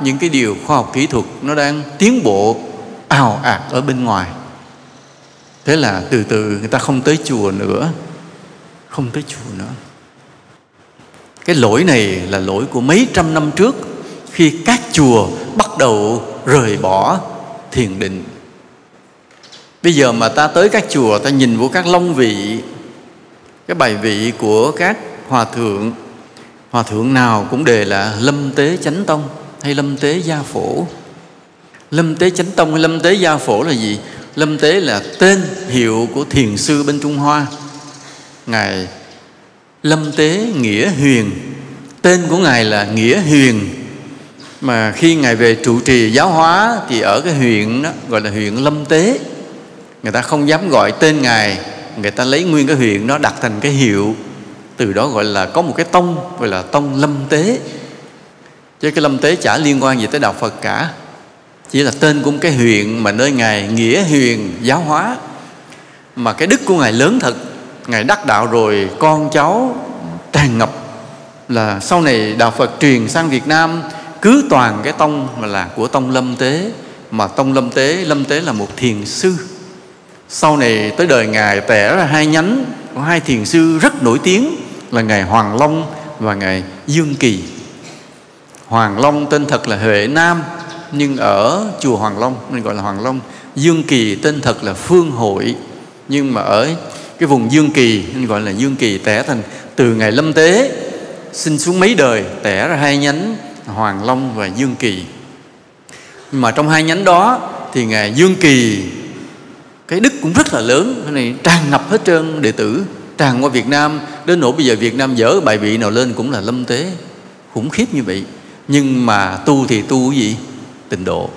những cái điều khoa học kỹ thuật nó đang tiến bộ ào ạt ở bên ngoài. Thế là từ từ người ta không tới chùa nữa, không tới chùa nữa. Cái lỗi này là lỗi của mấy trăm năm trước, khi các chùa bắt đầu rời bỏ thiền định bây giờ mà ta tới các chùa, ta nhìn vô các long vị, cái bài vị của các hòa thượng hòa thượng nào cũng đề là lâm tế chánh tông hay lâm tế gia phổ. Lâm tế chánh tông hay lâm tế gia phổ là gì? Lâm tế là tên hiệu của thiền sư bên trung hoa. Ngài lâm tế nghĩa huyền. Tên của ngài là nghĩa huyền. Mà khi ngài về trụ trì giáo hóa thì ở cái huyện đó, gọi là huyện lâm tế người ta không dám gọi tên ngài. Người ta lấy nguyên cái huyện nó đặt thành cái hiệu. Từ đó gọi là có một cái tông, gọi là tông lâm tế. Chứ cái lâm tế chả liên quan gì tới đạo phật cả. Chỉ là tên của một cái huyện mà nơi ngài nghĩa huyền, giáo hóa. Mà cái đức của ngài lớn thật. Ngài đắc đạo rồi, con cháu tràn ngập là sau này đạo phật truyền sang việt nam, cứ toàn cái tông mà là của tông lâm tế. Mà tông lâm tế lâm tế là một thiền sư sau này tới đời ngài tẻ ra hai nhánh, có hai thiền sư rất nổi tiếng là ngài hoàng long và ngài dương kỳ. Hoàng long tên thật là huệ nam, nhưng ở chùa hoàng long nên gọi là hoàng long, dương kỳ tên thật là phương hội. Nhưng mà ở cái vùng dương kỳ nên gọi là dương kỳ tẻ thành, từ ngày lâm tế, sinh xuống mấy đời, tẻ ra hai nhánh, hoàng long và dương kỳ. Nhưng mà trong hai nhánh đó thì ngài dương kỳ cũng rất là lớn. Cái này tràn ngập hết trơn đệ tử, tràn qua Việt Nam. Đến nỗi bây giờ Việt Nam dở bài vị nào lên cũng là lâm tế, khủng khiếp như vậy. Nhưng mà tu thì tu cái gì? Tịnh độ.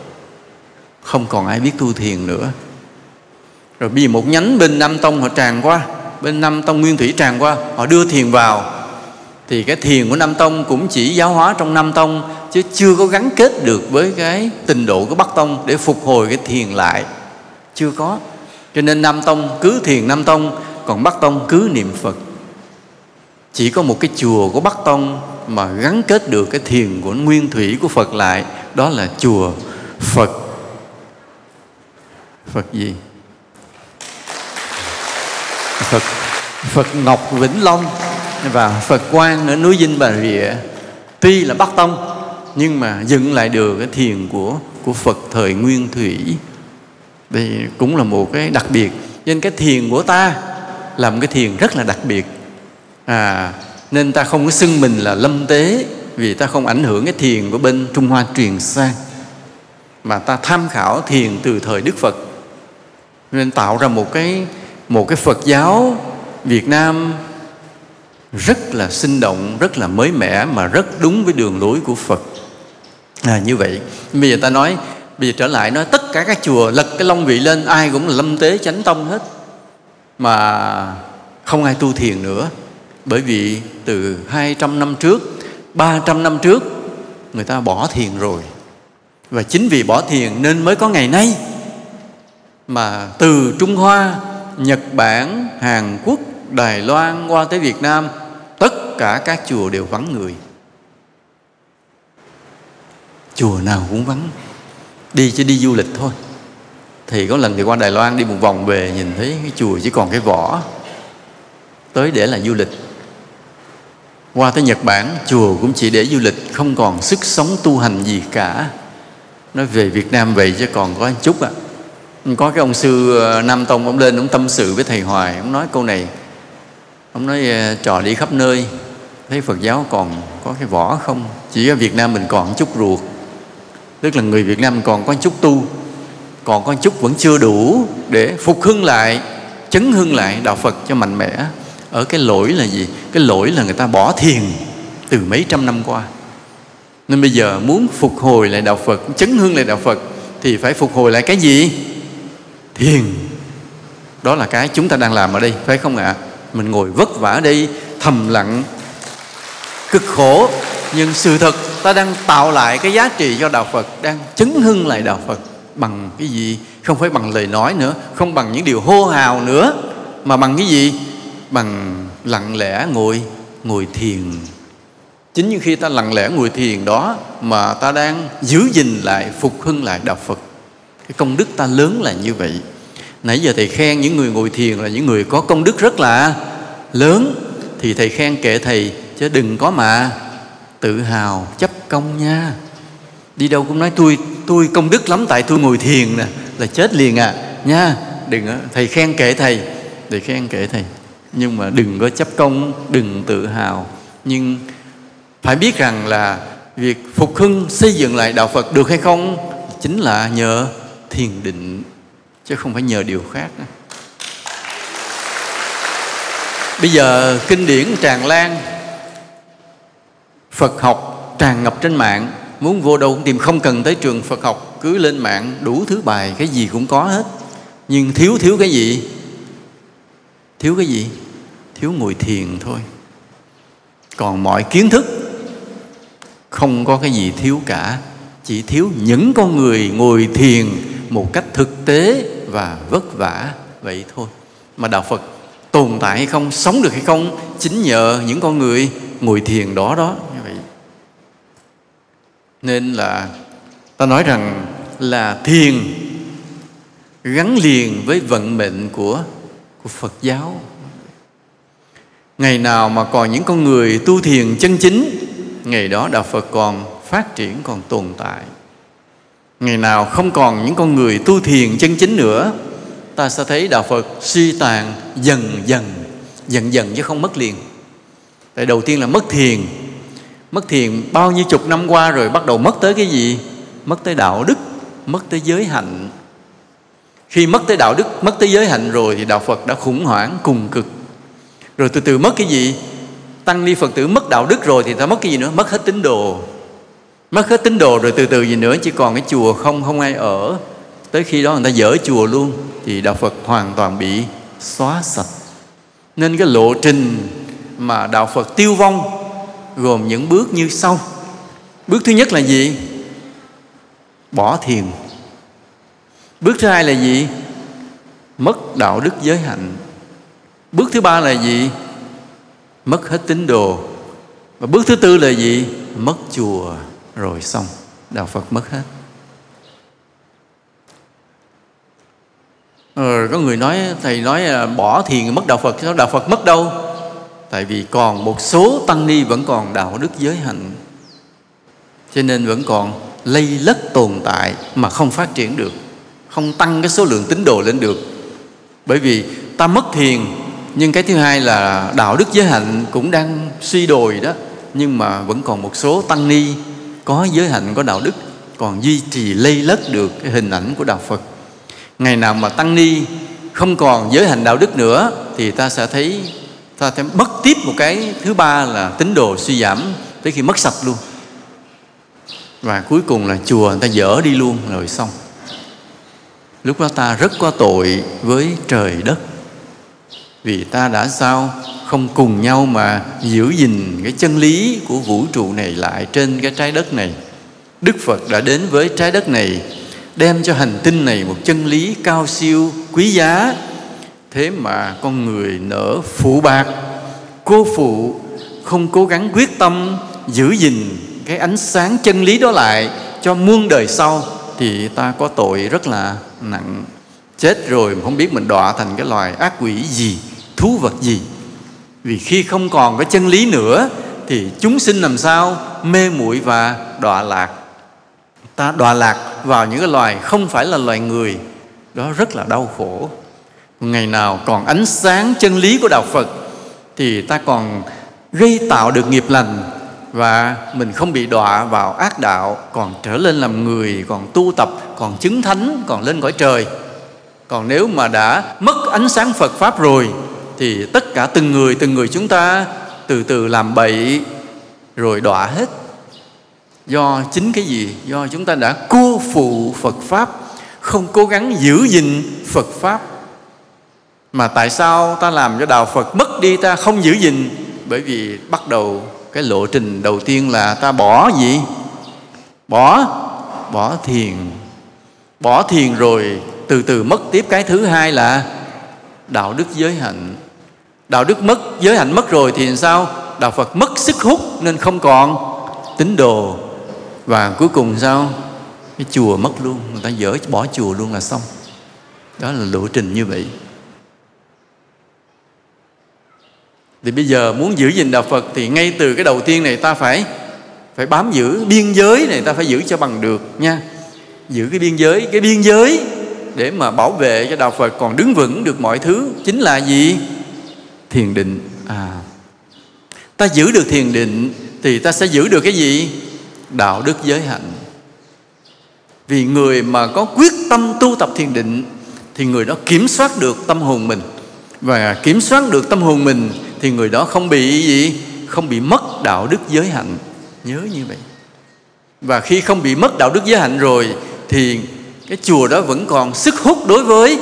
Không còn ai biết tu thiền nữa. Rồi bây giờ một nhánh bên Nam Tông họ tràn qua, bên Nam Tông Nguyên Thủy tràn qua, họ đưa thiền vào. Thì cái thiền của Nam Tông cũng chỉ giáo hóa trong Nam Tông, chứ chưa có gắn kết được với cái tình độ của Bắc Tông để phục hồi cái thiền lại. Chưa có cho nên Nam Tông cứ thiền Nam Tông, còn Bắc Tông cứ niệm Phật. Chỉ có một cái chùa của Bắc Tông mà gắn kết được cái thiền của nguyên thủy của Phật lại, đó là chùa Phật. Phật gì? Phật Phật Ngọc Vĩnh Long và Phật Quang ở núi Dinh Bà Rịa. Tuy là Bắc Tông, nhưng mà dựng lại được cái thiền của của Phật thời Nguyên Thủy đây cũng là một cái đặc biệt. Nên cái thiền của ta là một cái thiền rất là đặc biệt. À nên ta không có xưng mình là lâm tế vì ta không ảnh hưởng cái thiền của bên Trung Hoa truyền sang. Mà ta tham khảo thiền từ thời Đức Phật. Nên tạo ra một cái một cái Phật giáo Việt Nam rất là sinh động, rất là mới mẻ mà rất đúng với đường lối của Phật. À, như vậy, bây giờ ta nói, bây giờ trở lại nói tất cả các chùa lật cái long vị lên ai cũng là lâm tế chánh tông hết. Mà không ai tu thiền nữa. Bởi vì từ 200 năm trước 300 năm trước người ta bỏ thiền rồi. Và chính vì bỏ thiền nên mới có ngày nay. Mà từ Trung Hoa, Nhật Bản, Hàn Quốc, Đài Loan qua tới Việt Nam tất cả các chùa đều vắng người. Chùa nào cũng vắng đi chỉ đi du lịch thôi. Thì có lần thì qua Đài Loan đi một vòng về, nhìn thấy cái chùa chỉ còn cái vỏ. Tới để là du lịch. Qua tới Nhật Bản, chùa cũng chỉ để du lịch, không còn sức sống tu hành gì cả. Nói về Việt Nam vậy chứ còn có chút ạ. À. có cái ông sư ờ, Nam Tông, ông lên ông tâm sự với thầy Hoài, ông nói câu này. Ông nói ờ, trò đi khắp nơi. Thấy Phật giáo còn có cái vỏ không? Chỉ ở Việt Nam mình còn chút ruột tức là người Việt Nam còn có chút tu, còn có chút vẫn chưa đủ để phục hưng lại, chấn hưng lại đạo phật cho mạnh mẽ. Ở cái lỗi là gì? Cái lỗi là người ta bỏ thiền từ mấy trăm năm qua. Nên bây giờ muốn phục hồi lại đạo phật, chấn hưng lại đạo phật, thì phải phục hồi lại cái gì? Thiền. Đó là cái chúng ta đang làm ở đây, phải không ạ? Mình ngồi vất vả ở đây, thầm lặng, cực khổ, nhưng sự thật ta đang tạo lại cái giá trị cho đạo phật, đang chấn hưng lại đạo phật. Bằng cái gì? Không phải bằng lời nói nữa, không bằng những điều hô hào nữa. Mà bằng cái gì? Bằng lặng lẽ ngồi ngồi thiền. Chính như khi ta lặng lẽ ngồi thiền đó mà ta đang giữ gìn lại, phục hưng lại đạo phật. Cái công đức ta lớn là như vậy. Nãy giờ thầy khen những người ngồi thiền là những người có công đức rất là lớn. Thì thầy khen kệ thầy, chứ đừng có mà tự hào, chấp công nha. Đi đâu cũng nói, tôi tôi công đức lắm, tại tôi ngồi thiền nè. Là chết liền à nha, đừng thầy khen kệ thầy thầy khen kệ thầy. Nhưng mà đừng có chấp công, đừng tự hào. Nhưng phải biết rằng là việc phục hưng xây dựng lại đạo phật được hay không chính là nhờ thiền định, chứ không phải nhờ điều khác nữa. bây giờ kinh điển tràn lan phật học tràn ngập trên mạng. Muốn vô đâu cũng tìm, không cần tới trường phật học, cứ lên mạng đủ thứ bài, cái gì cũng có hết. Nhưng thiếu thiếu cái gì? Thiếu cái gì? Thiếu ngồi thiền thôi. Còn mọi kiến thức, không có cái gì thiếu cả. Chỉ thiếu những con người ngồi thiền một cách thực tế và vất vả, vậy thôi. Mà đạo phật tồn tại hay không, sống được hay không, chính nhờ những con người ngồi thiền đó đó nên là ta nói rằng là thiền gắn liền với vận mệnh của của Phật giáo. Ngày nào mà còn những con người tu thiền chân chính, ngày đó đạo Phật còn phát triển còn tồn tại. Ngày nào không còn những con người tu thiền chân chính nữa, ta sẽ thấy đạo Phật suy tàn dần dần, dần dần chứ không mất liền. Tại đầu tiên là mất thiền, mất thiền bao nhiêu chục năm qua rồi bắt đầu mất tới cái gì? Mất tới đạo đức, mất tới giới hạnh, khi mất tới đạo đức mất tới giới hạnh rồi thì đạo phật đã khủng hoảng cùng cực. Rồi từ từ mất cái gì? Tăng ni phật tử mất đạo đức rồi thì ta mất cái gì nữa? Mất hết tín đồ. Mất hết tín đồ rồi từ từ gì nữa? Chỉ còn cái chùa không không ai ở. Tới khi đó người ta dỡ chùa luôn thì đạo phật hoàn toàn bị xóa sạch. Nên cái lộ trình mà đạo phật tiêu vong gồm những bước như sau. Bước thứ nhất là gì? Bỏ thiền. Bước thứ hai là gì? Mất đạo đức giới hạnh. Bước thứ ba là gì? Mất hết tín đồ. Và bước thứ tư là gì? Mất chùa. Rồi xong. Đạo phật mất hết. Rồi có người nói, thầy nói là bỏ thiền mất đạo phật. Sao đạo phật mất đâu? Tại vì còn một số tăng ni vẫn còn đạo đức giới hạnh. Cho nên vẫn còn lây lất tồn tại mà không phát triển được, không tăng cái số lượng tín đồ lên được. Bởi vì ta mất thiền, nhưng cái thứ hai là đạo đức giới hạnh cũng đang suy đồi đó, nhưng mà vẫn còn một số tăng ni có giới hạnh, có đạo đức còn duy trì lây lất được cái hình ảnh của đạo phật. Ngày nào mà tăng ni không còn giới hạnh đạo đức nữa thì ta sẽ thấy ta sẽ mất tiếp một cái thứ ba là tín đồ suy giảm tới khi mất sạch luôn. Và cuối cùng là chùa người ta dỡ đi luôn rồi xong. Lúc đó ta rất có tội với trời đất. Vì ta đã sao không cùng nhau mà giữ gìn cái chân lý của vũ trụ này lại trên cái trái đất này. Đức phật đã đến với trái đất này, đem cho hành tinh này một chân lý cao siêu, quý giá thế mà con người nở phụ bạc, cô phụ không cố gắng quyết tâm giữ gìn cái ánh sáng chân lý đó lại cho muôn đời sau, thì ta có tội rất là nặng. Chết rồi mà không biết mình đọa thành cái loài ác quỷ gì, thú vật gì. Vì khi không còn cái chân lý nữa, thì chúng sinh làm sao mê muội và đọa lạc. Ta đọa lạc vào những cái loài không phải là loài người, đó rất là đau khổ ngày nào còn ánh sáng chân lý của đạo phật, thì ta còn gây tạo được nghiệp lành và mình không bị đọa vào ác đạo, còn trở lên làm người, còn tu tập, còn chứng thánh, còn lên cõi trời. Còn nếu mà đã mất ánh sáng phật pháp rồi, thì tất cả từng người từng người chúng ta từ từ làm bậy, rồi đọa hết. Do chính cái gì? Do chúng ta đã cô phụ phật pháp, không cố gắng giữ gìn phật pháp mà tại sao ta làm cho đạo phật mất đi ta không giữ gìn? Bởi vì bắt đầu cái lộ trình đầu tiên là ta bỏ gì? Bỏ bỏ thiền. Bỏ thiền rồi từ từ mất tiếp cái thứ hai là đạo đức giới hạnh. Đạo đức mất, giới hạnh mất rồi thì sao? Đạo phật mất sức hút nên không còn tín đồ. Và cuối cùng sao? Cái chùa mất luôn, người ta dỡ bỏ chùa luôn là xong. Đó là lộ trình như vậy. Thì bây giờ muốn giữ gìn đạo phật thì ngay từ cái đầu tiên này ta phải phải bám giữ biên giới này, ta phải giữ cho bằng được nha. Giữ cái biên giới, cái biên giới để mà bảo vệ cho đạo phật còn đứng vững được mọi thứ, chính là gì? Thiền định. À ta giữ được thiền định thì ta sẽ giữ được cái gì? Đạo đức giới hạnh. Vì người mà có quyết tâm tu tập thiền định thì người đó kiểm soát được tâm hồn mình. Và kiểm soát được tâm hồn mình thì người đó không bị gì? Không bị mất đạo đức giới hạnh. Nhớ như vậy. Và khi không bị mất đạo đức giới hạnh rồi, thì cái chùa đó vẫn còn sức hút đối với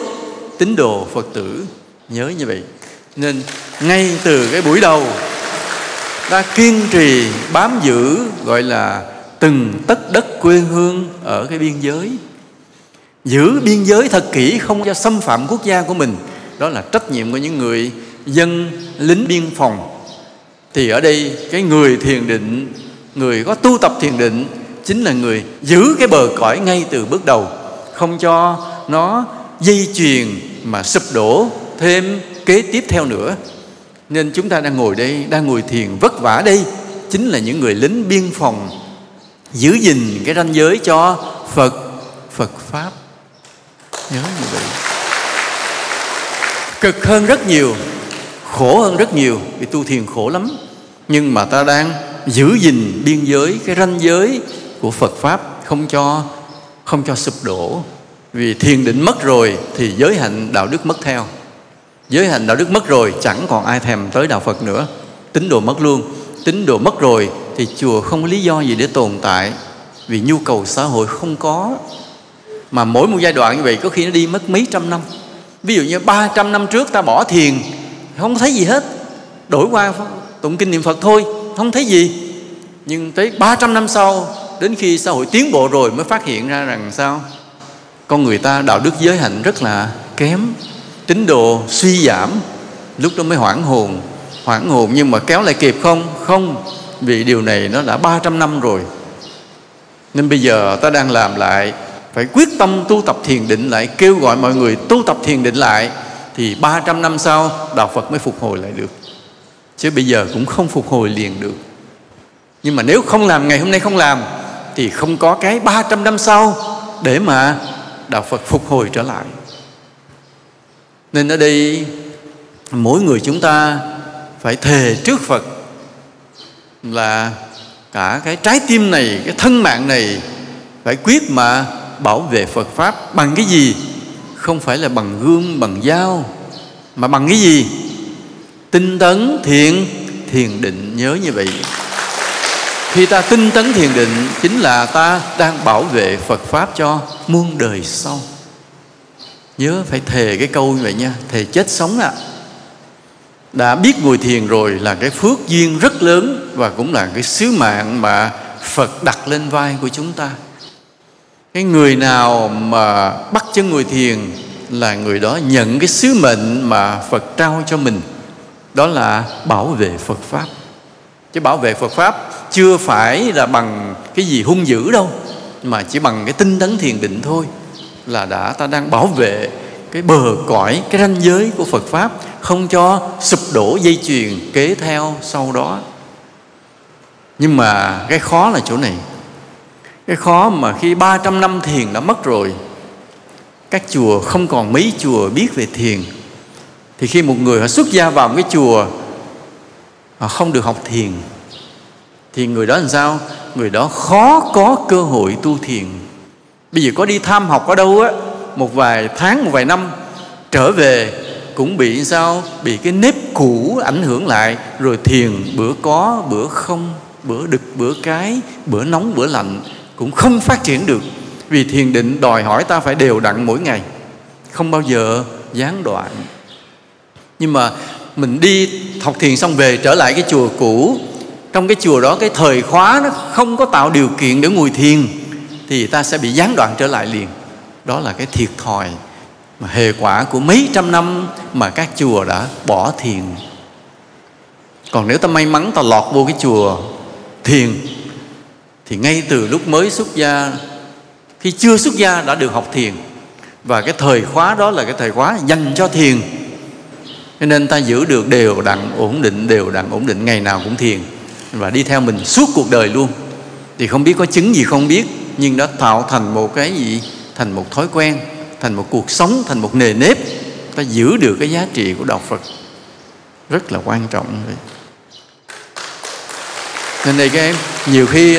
tín đồ phật tử. Nhớ như vậy. Nên ngay từ cái buổi đầu, ta kiên trì bám giữ, gọi là, từng tất đất quê hương ở cái biên giới. Giữ biên giới thật kỹ, không cho xâm phạm quốc gia của mình. Đó là trách nhiệm của những người dân lính biên phòng. Thì ở đây cái người thiền định, người có tu tập thiền định chính là người giữ cái bờ cõi ngay từ bước đầu, không cho nó dây chuyền mà sụp đổ thêm kế tiếp theo nữa. Nên chúng ta đang ngồi đây, đang ngồi thiền vất vả đây chính là những người lính biên phòng giữ gìn cái ranh giới cho phật phật pháp. Nhớ như vậy. Cực hơn rất nhiều khổ hơn rất nhiều, vì tu thiền khổ lắm. Nhưng mà ta đang giữ gìn biên giới, cái ranh giới của Phật pháp không cho không cho sụp đổ. Vì thiền định mất rồi thì giới hạnh đạo đức mất theo. Giới hạnh đạo đức mất rồi, chẳng còn ai thèm tới đạo Phật nữa. Tín đồ mất luôn. Tín đồ mất rồi thì chùa không có lý do gì để tồn tại, vì nhu cầu xã hội không có. Mà mỗi một giai đoạn như vậy, có khi nó đi mất mấy trăm năm. Ví dụ như 300 năm trước ta bỏ thiền không thấy gì hết. Đổi qua tụng kinh niệm Phật thôi, không thấy gì. Nhưng tới 300 năm sau, đến khi xã hội tiến bộ rồi mới phát hiện ra rằng sao? Con người ta đạo đức giới hạnh rất là kém, tín đồ suy giảm. Lúc đó mới hoảng hồn hoảng hồn nhưng mà kéo lại kịp không? Không, vì điều này nó đã 300 năm rồi. Nên bây giờ ta đang làm lại, phải quyết tâm tu tập thiền định lại, kêu gọi mọi người tu tập thiền định lại thì 300 năm sau, đạo Phật mới phục hồi lại được. Chứ bây giờ cũng không phục hồi liền được. Nhưng mà nếu không làm, ngày hôm nay không làm, thì không có cái 300 năm sau để mà đạo Phật phục hồi trở lại. Nên ở đây, mỗi người chúng ta phải thề trước Phật là cả cái trái tim này, cái thân mạng này phải quyết mà bảo vệ Phật pháp bằng cái gì? Không phải là bằng gươm, bằng dao, mà bằng cái gì? Tinh tấn thiện, thiền định. Nhớ như vậy. Khi ta tinh tấn thiền định, chính là ta đang bảo vệ phật pháp cho muôn đời sau. Nhớ, phải thề cái câu như vậy nha. Thề chết sống ạ. À. đã biết ngồi thiền rồi là cái phước duyên rất lớn và cũng là cái sứ mạng mà phật đặt lên vai của chúng ta cái người nào mà bắt chân người thiền là người đó nhận cái sứ mệnh mà phật trao cho mình. Đó là bảo vệ phật pháp. Chứ bảo vệ phật pháp chưa phải là bằng cái gì hung dữ đâu, mà chỉ bằng cái tinh tấn thiền định thôi là đã, ta đang bảo vệ cái bờ cõi, cái ranh giới của Phật pháp, không cho sụp đổ dây chuyền kế theo sau đó. Nhưng mà cái khó là chỗ này cái khó mà khi 300 năm thiền đã mất rồi, các chùa không còn mấy chùa biết về thiền. Thì khi một người họ xuất gia vào một cái chùa, họ không được học thiền, thì người đó làm sao? Người đó khó có cơ hội tu thiền. Bây giờ có đi tham học ở đâu á, một vài tháng, một vài năm trở về cũng bị sao? Bị cái nếp cũ ảnh hưởng lại, rồi thiền bữa có, bữa không, bữa đực, bữa cái, bữa nóng, bữa lạnh cũng không phát triển được. Vì thiền định đòi hỏi ta phải đều đặn mỗi ngày, không bao giờ gián đoạn. Nhưng mà mình đi học thiền xong về trở lại cái chùa cũ, trong cái chùa đó cái thời khóa nó không có tạo điều kiện để ngồi thiền, thì ta sẽ bị gián đoạn trở lại liền. Đó là cái thiệt thòi mà hệ quả của mấy trăm năm mà các chùa đã bỏ thiền. Còn nếu ta may mắn ta lọt vô cái chùa thiền thì ngay từ lúc mới xuất gia, khi chưa xuất gia đã được học thiền. Và cái thời khóa đó là cái thời khóa dành cho thiền. Cho nên ta giữ được đều đặn ổn định, đều đặn ổn định, ngày nào cũng thiền. Và đi theo mình suốt cuộc đời luôn. Thì không biết có chứng gì không biết, nhưng đã tạo thành một cái gì? Thành một thói quen, thành một cuộc sống, thành một nề nếp. Ta giữ được cái giá trị của đạo phật. Rất là quan trọng. Nên đây các em, nhiều khi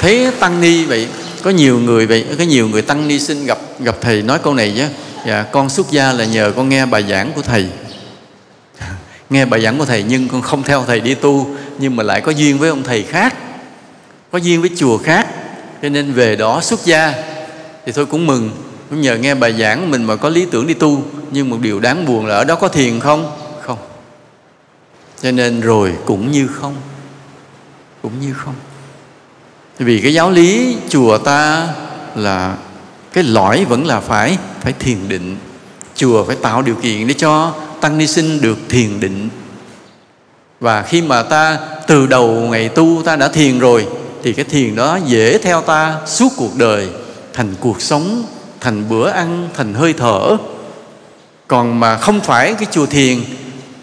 thế tăng ni vậy, có nhiều người vậy, có nhiều người tăng ni xin gặp gặp thầy nói câu này chứ dạ con xuất gia là nhờ con nghe bài giảng của thầy. *laughs* Nghe bài giảng của thầy nhưng con không theo thầy đi tu, nhưng mà lại có duyên với ông thầy khác, có duyên với chùa khác. Cho nên về đó xuất gia thì tôi cũng mừng. Cũng nhờ nghe bài giảng mình mà có lý tưởng đi tu, nhưng một điều đáng buồn là ở đó có thiền không? Không. Cho nên rồi cũng như không. Cũng như không vì cái giáo lý chùa ta là cái lõi vẫn là phải phải thiền định. Chùa phải tạo điều kiện để cho tăng ni sinh được thiền định. Và khi mà ta từ đầu ngày tu ta đã thiền rồi, thì cái thiền đó dễ theo ta suốt cuộc đời, thành cuộc sống, thành bữa ăn, thành hơi thở. Còn mà không phải cái chùa thiền,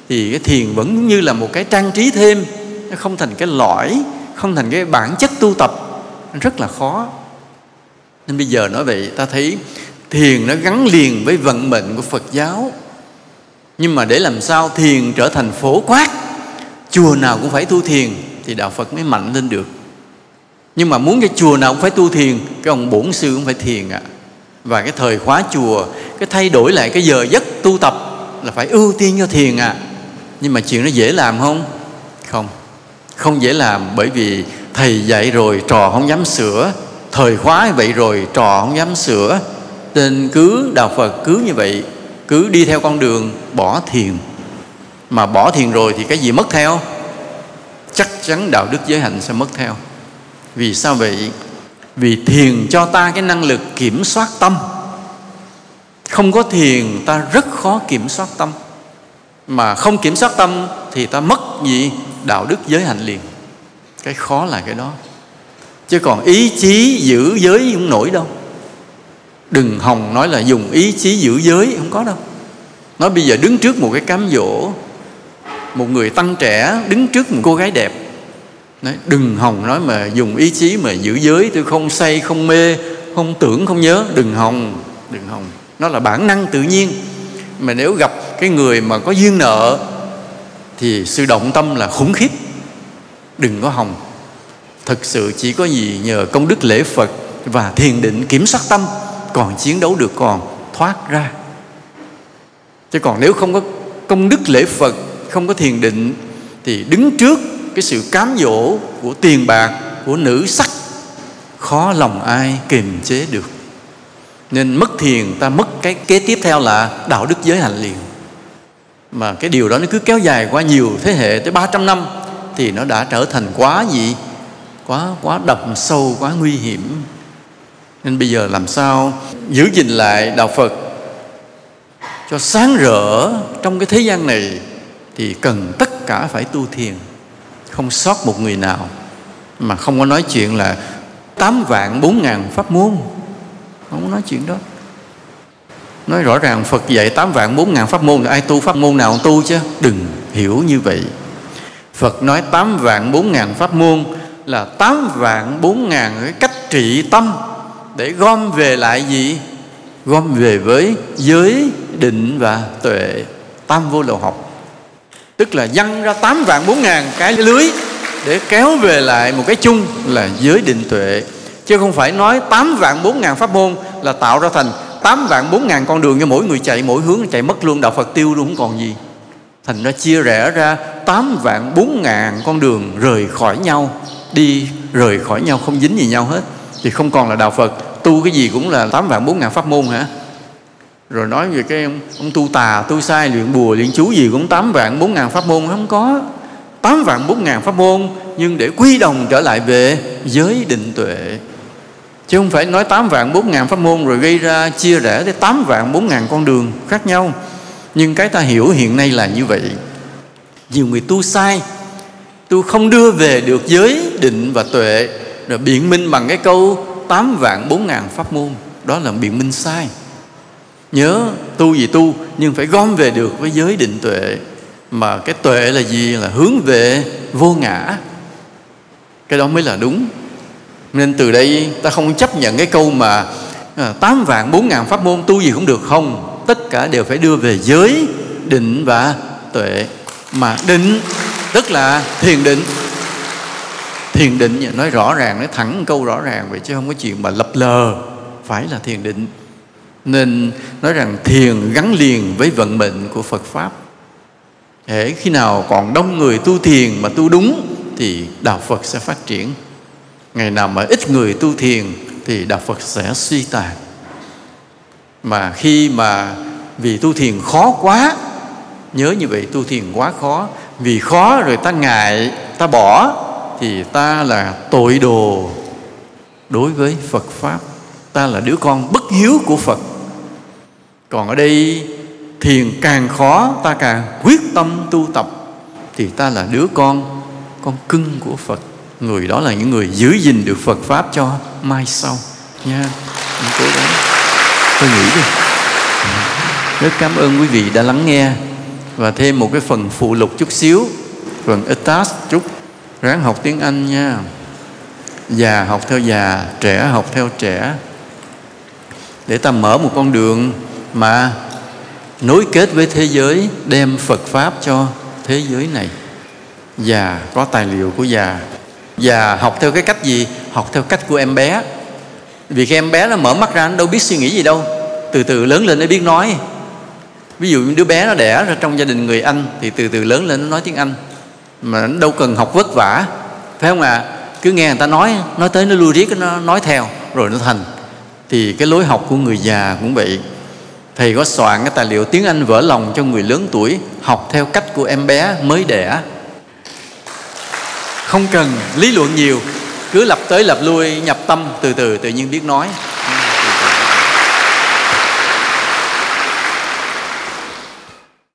thì cái thiền vẫn như là một cái trang trí thêm, nó không thành cái lõi, không thành cái bản chất tu tập rất là khó. Nên bây giờ nói vậy, ta thấy thiền nó gắn liền với vận mệnh của phật giáo. Nhưng mà để làm sao thiền trở thành phổ quát, chùa nào cũng phải tu thiền thì đạo phật mới mạnh lên được. Nhưng mà muốn cái chùa nào cũng phải tu thiền, cái ông bổn sư cũng phải thiền ạ. À. và cái thời khóa chùa, cái thay đổi lại cái giờ giấc tu tập là phải ưu tiên cho thiền à nhưng mà chuyện nó dễ làm không? Không. Không dễ làm bởi vì thầy dạy rồi trò không dám sửa. Thời khóa vậy rồi trò không dám sửa. Nên cứ đạo phật cứ như vậy, cứ đi theo con đường bỏ thiền. Mà bỏ thiền rồi thì cái gì mất theo? Chắc chắn đạo đức giới hạnh sẽ mất theo. Vì sao vậy? Vì thiền cho ta cái năng lực kiểm soát tâm. Không có thiền, ta rất khó kiểm soát tâm. Mà không kiểm soát tâm thì ta mất gì? Đạo đức giới hạnh liền cái khó là cái đó. Chứ còn ý chí giữ giới không nổi đâu. Đừng hòng nói là dùng ý chí giữ giới không có đâu. Nói bây giờ đứng trước một cái cám dỗ một người tăng trẻ đứng trước một cô gái đẹp. Đấy, đừng hòng nói mà dùng ý chí mà giữ giới tôi không say không mê không tưởng không nhớ. Đừng hòng đừng hòng. Nó là bản năng tự nhiên. Mà nếu gặp cái người mà có duyên nợ thì sự động tâm là khủng khiếp đừng có hòng. Thực sự chỉ có gì nhờ công đức lễ phật và thiền định kiểm soát tâm, còn chiến đấu được còn thoát ra. Chứ còn nếu không có công đức lễ phật, không có thiền định, thì đứng trước cái sự cám dỗ của tiền bạc, của nữ sắc, khó lòng ai kiềm chế được. Nên mất thiền, ta mất cái kế tiếp theo là đạo đức giới hạnh liền. Mà cái điều đó nó cứ kéo dài qua nhiều thế hệ, tới 300 năm thì nó đã trở thành quá gì? Quá quá đậm sâu, quá nguy hiểm. Nên bây giờ làm sao? Giữ gìn lại đạo phật. Cho sáng rỡ trong cái thế gian này thì cần tất cả phải tu thiền. Không sót một người nào. Mà không có nói chuyện là tám vạn, bốn ngàn pháp môn. Không có nói chuyện đó. Nói rõ ràng Phật dạy tám vạn, bốn ngàn pháp môn. Ai tu pháp môn nào tu chứ? Đừng hiểu như vậy. Phật nói tám vạn bốn ngàn pháp môn là tám vạn bốn ngàn cái cách trị tâm. Để gom về lại gì? Gom về với giới định và tuệ tam vô lậu học. Tức là dăng ra tám vạn bốn ngàn cái lưới để kéo về lại một cái chung là giới định tuệ. Chứ không phải nói tám vạn bốn ngàn pháp môn là tạo ra thành tám vạn bốn ngàn con đường cho mỗi người chạy, mỗi hướng chạy mất luôn. Đạo phật tiêu luôn không còn gì. Thành ra chia rẽ ra tám vạn bốn ngàn con đường rời khỏi nhau đi rời khỏi nhau không dính gì nhau hết thì không còn là đạo phật. Tu cái gì cũng là tám vạn bốn ngàn pháp môn hả? Rồi nói về cái ông, ông tu tà tu sai luyện bùa luyện chú gì cũng tám vạn bốn ngàn pháp môn không có. Tám vạn bốn ngàn pháp môn nhưng để quy đồng trở lại về giới định tuệ. Chứ không phải nói tám vạn bốn ngàn pháp môn rồi gây ra chia rẽ tới tám vạn bốn ngàn con đường khác nhau. Nhưng cái ta hiểu hiện nay là như vậy nhiều người tu sai. Tu không đưa về được giới định và tuệ, rồi biện minh bằng cái câu tám vạn bốn ngàn pháp môn. Đó là biện minh sai. Nhớ, tu gì tu, nhưng phải gom về được với giới định tuệ. Mà cái tuệ là gì? Là hướng về vô ngã. Cái đó mới là đúng. Nên từ đây ta không chấp nhận cái câu mà à, tám vạn bốn ngàn pháp môn tu gì cũng được không. Tất cả đều phải đưa về giới định và tuệ mà định tức là thiền định thiền định nói rõ ràng nói thẳng câu rõ ràng vậy chứ không có chuyện mà lập lờ phải là thiền định nên nói rằng thiền gắn liền với vận mệnh của Phật pháp Hễ khi nào còn đông người tu thiền mà tu đúng thì đạo Phật sẽ phát triển. Ngày nào mà ít người tu thiền thì đạo Phật sẽ suy tàn. Mà khi mà vì tu thiền khó quá, nhớ như vậy tu thiền quá khó, vì khó rồi ta ngại, ta bỏ thì ta là tội đồ. Đối với Phật pháp. Ta là đứa con bất hiếu của Phật. Còn ở đây thiền càng khó ta càng quyết tâm tu tập thì ta là đứa con con cưng của Phật. Người đó là những người giữ gìn được Phật pháp cho mai sau nha. Cố gắng. Tôi nghĩ đi. Rất cảm ơn quý vị đã lắng nghe và thêm một cái phần phụ lục chút xíu, phần etas chút. Ráng học tiếng Anh nha. Già học theo già, trẻ học theo trẻ. Để ta mở một con đường mà nối kết với thế giới, đem Phật pháp cho thế giới này. Già, có tài liệu của già. Già học theo cái cách gì? Học theo cách của em bé. Vì khi em bé nó mở mắt ra nó đâu biết suy nghĩ gì đâu. Từ từ lớn lên nó biết nói ví dụ đứa bé nó đẻ ra trong gia đình người anh thì từ từ lớn lên nó nói tiếng anh. Mà nó đâu cần học vất vả. Phải không ạ? À? cứ nghe người ta nói nói tới nó lui riết nó nói theo, rồi nó thành. Thì cái lối học của người già cũng vậy. Thầy có soạn cái tài liệu tiếng Anh vỡ lòng cho người lớn tuổi, học theo cách của em bé mới đẻ. Không cần lý luận nhiều, cứ lập tới lập lui, nhập tâm từ từ tự nhiên biết nói.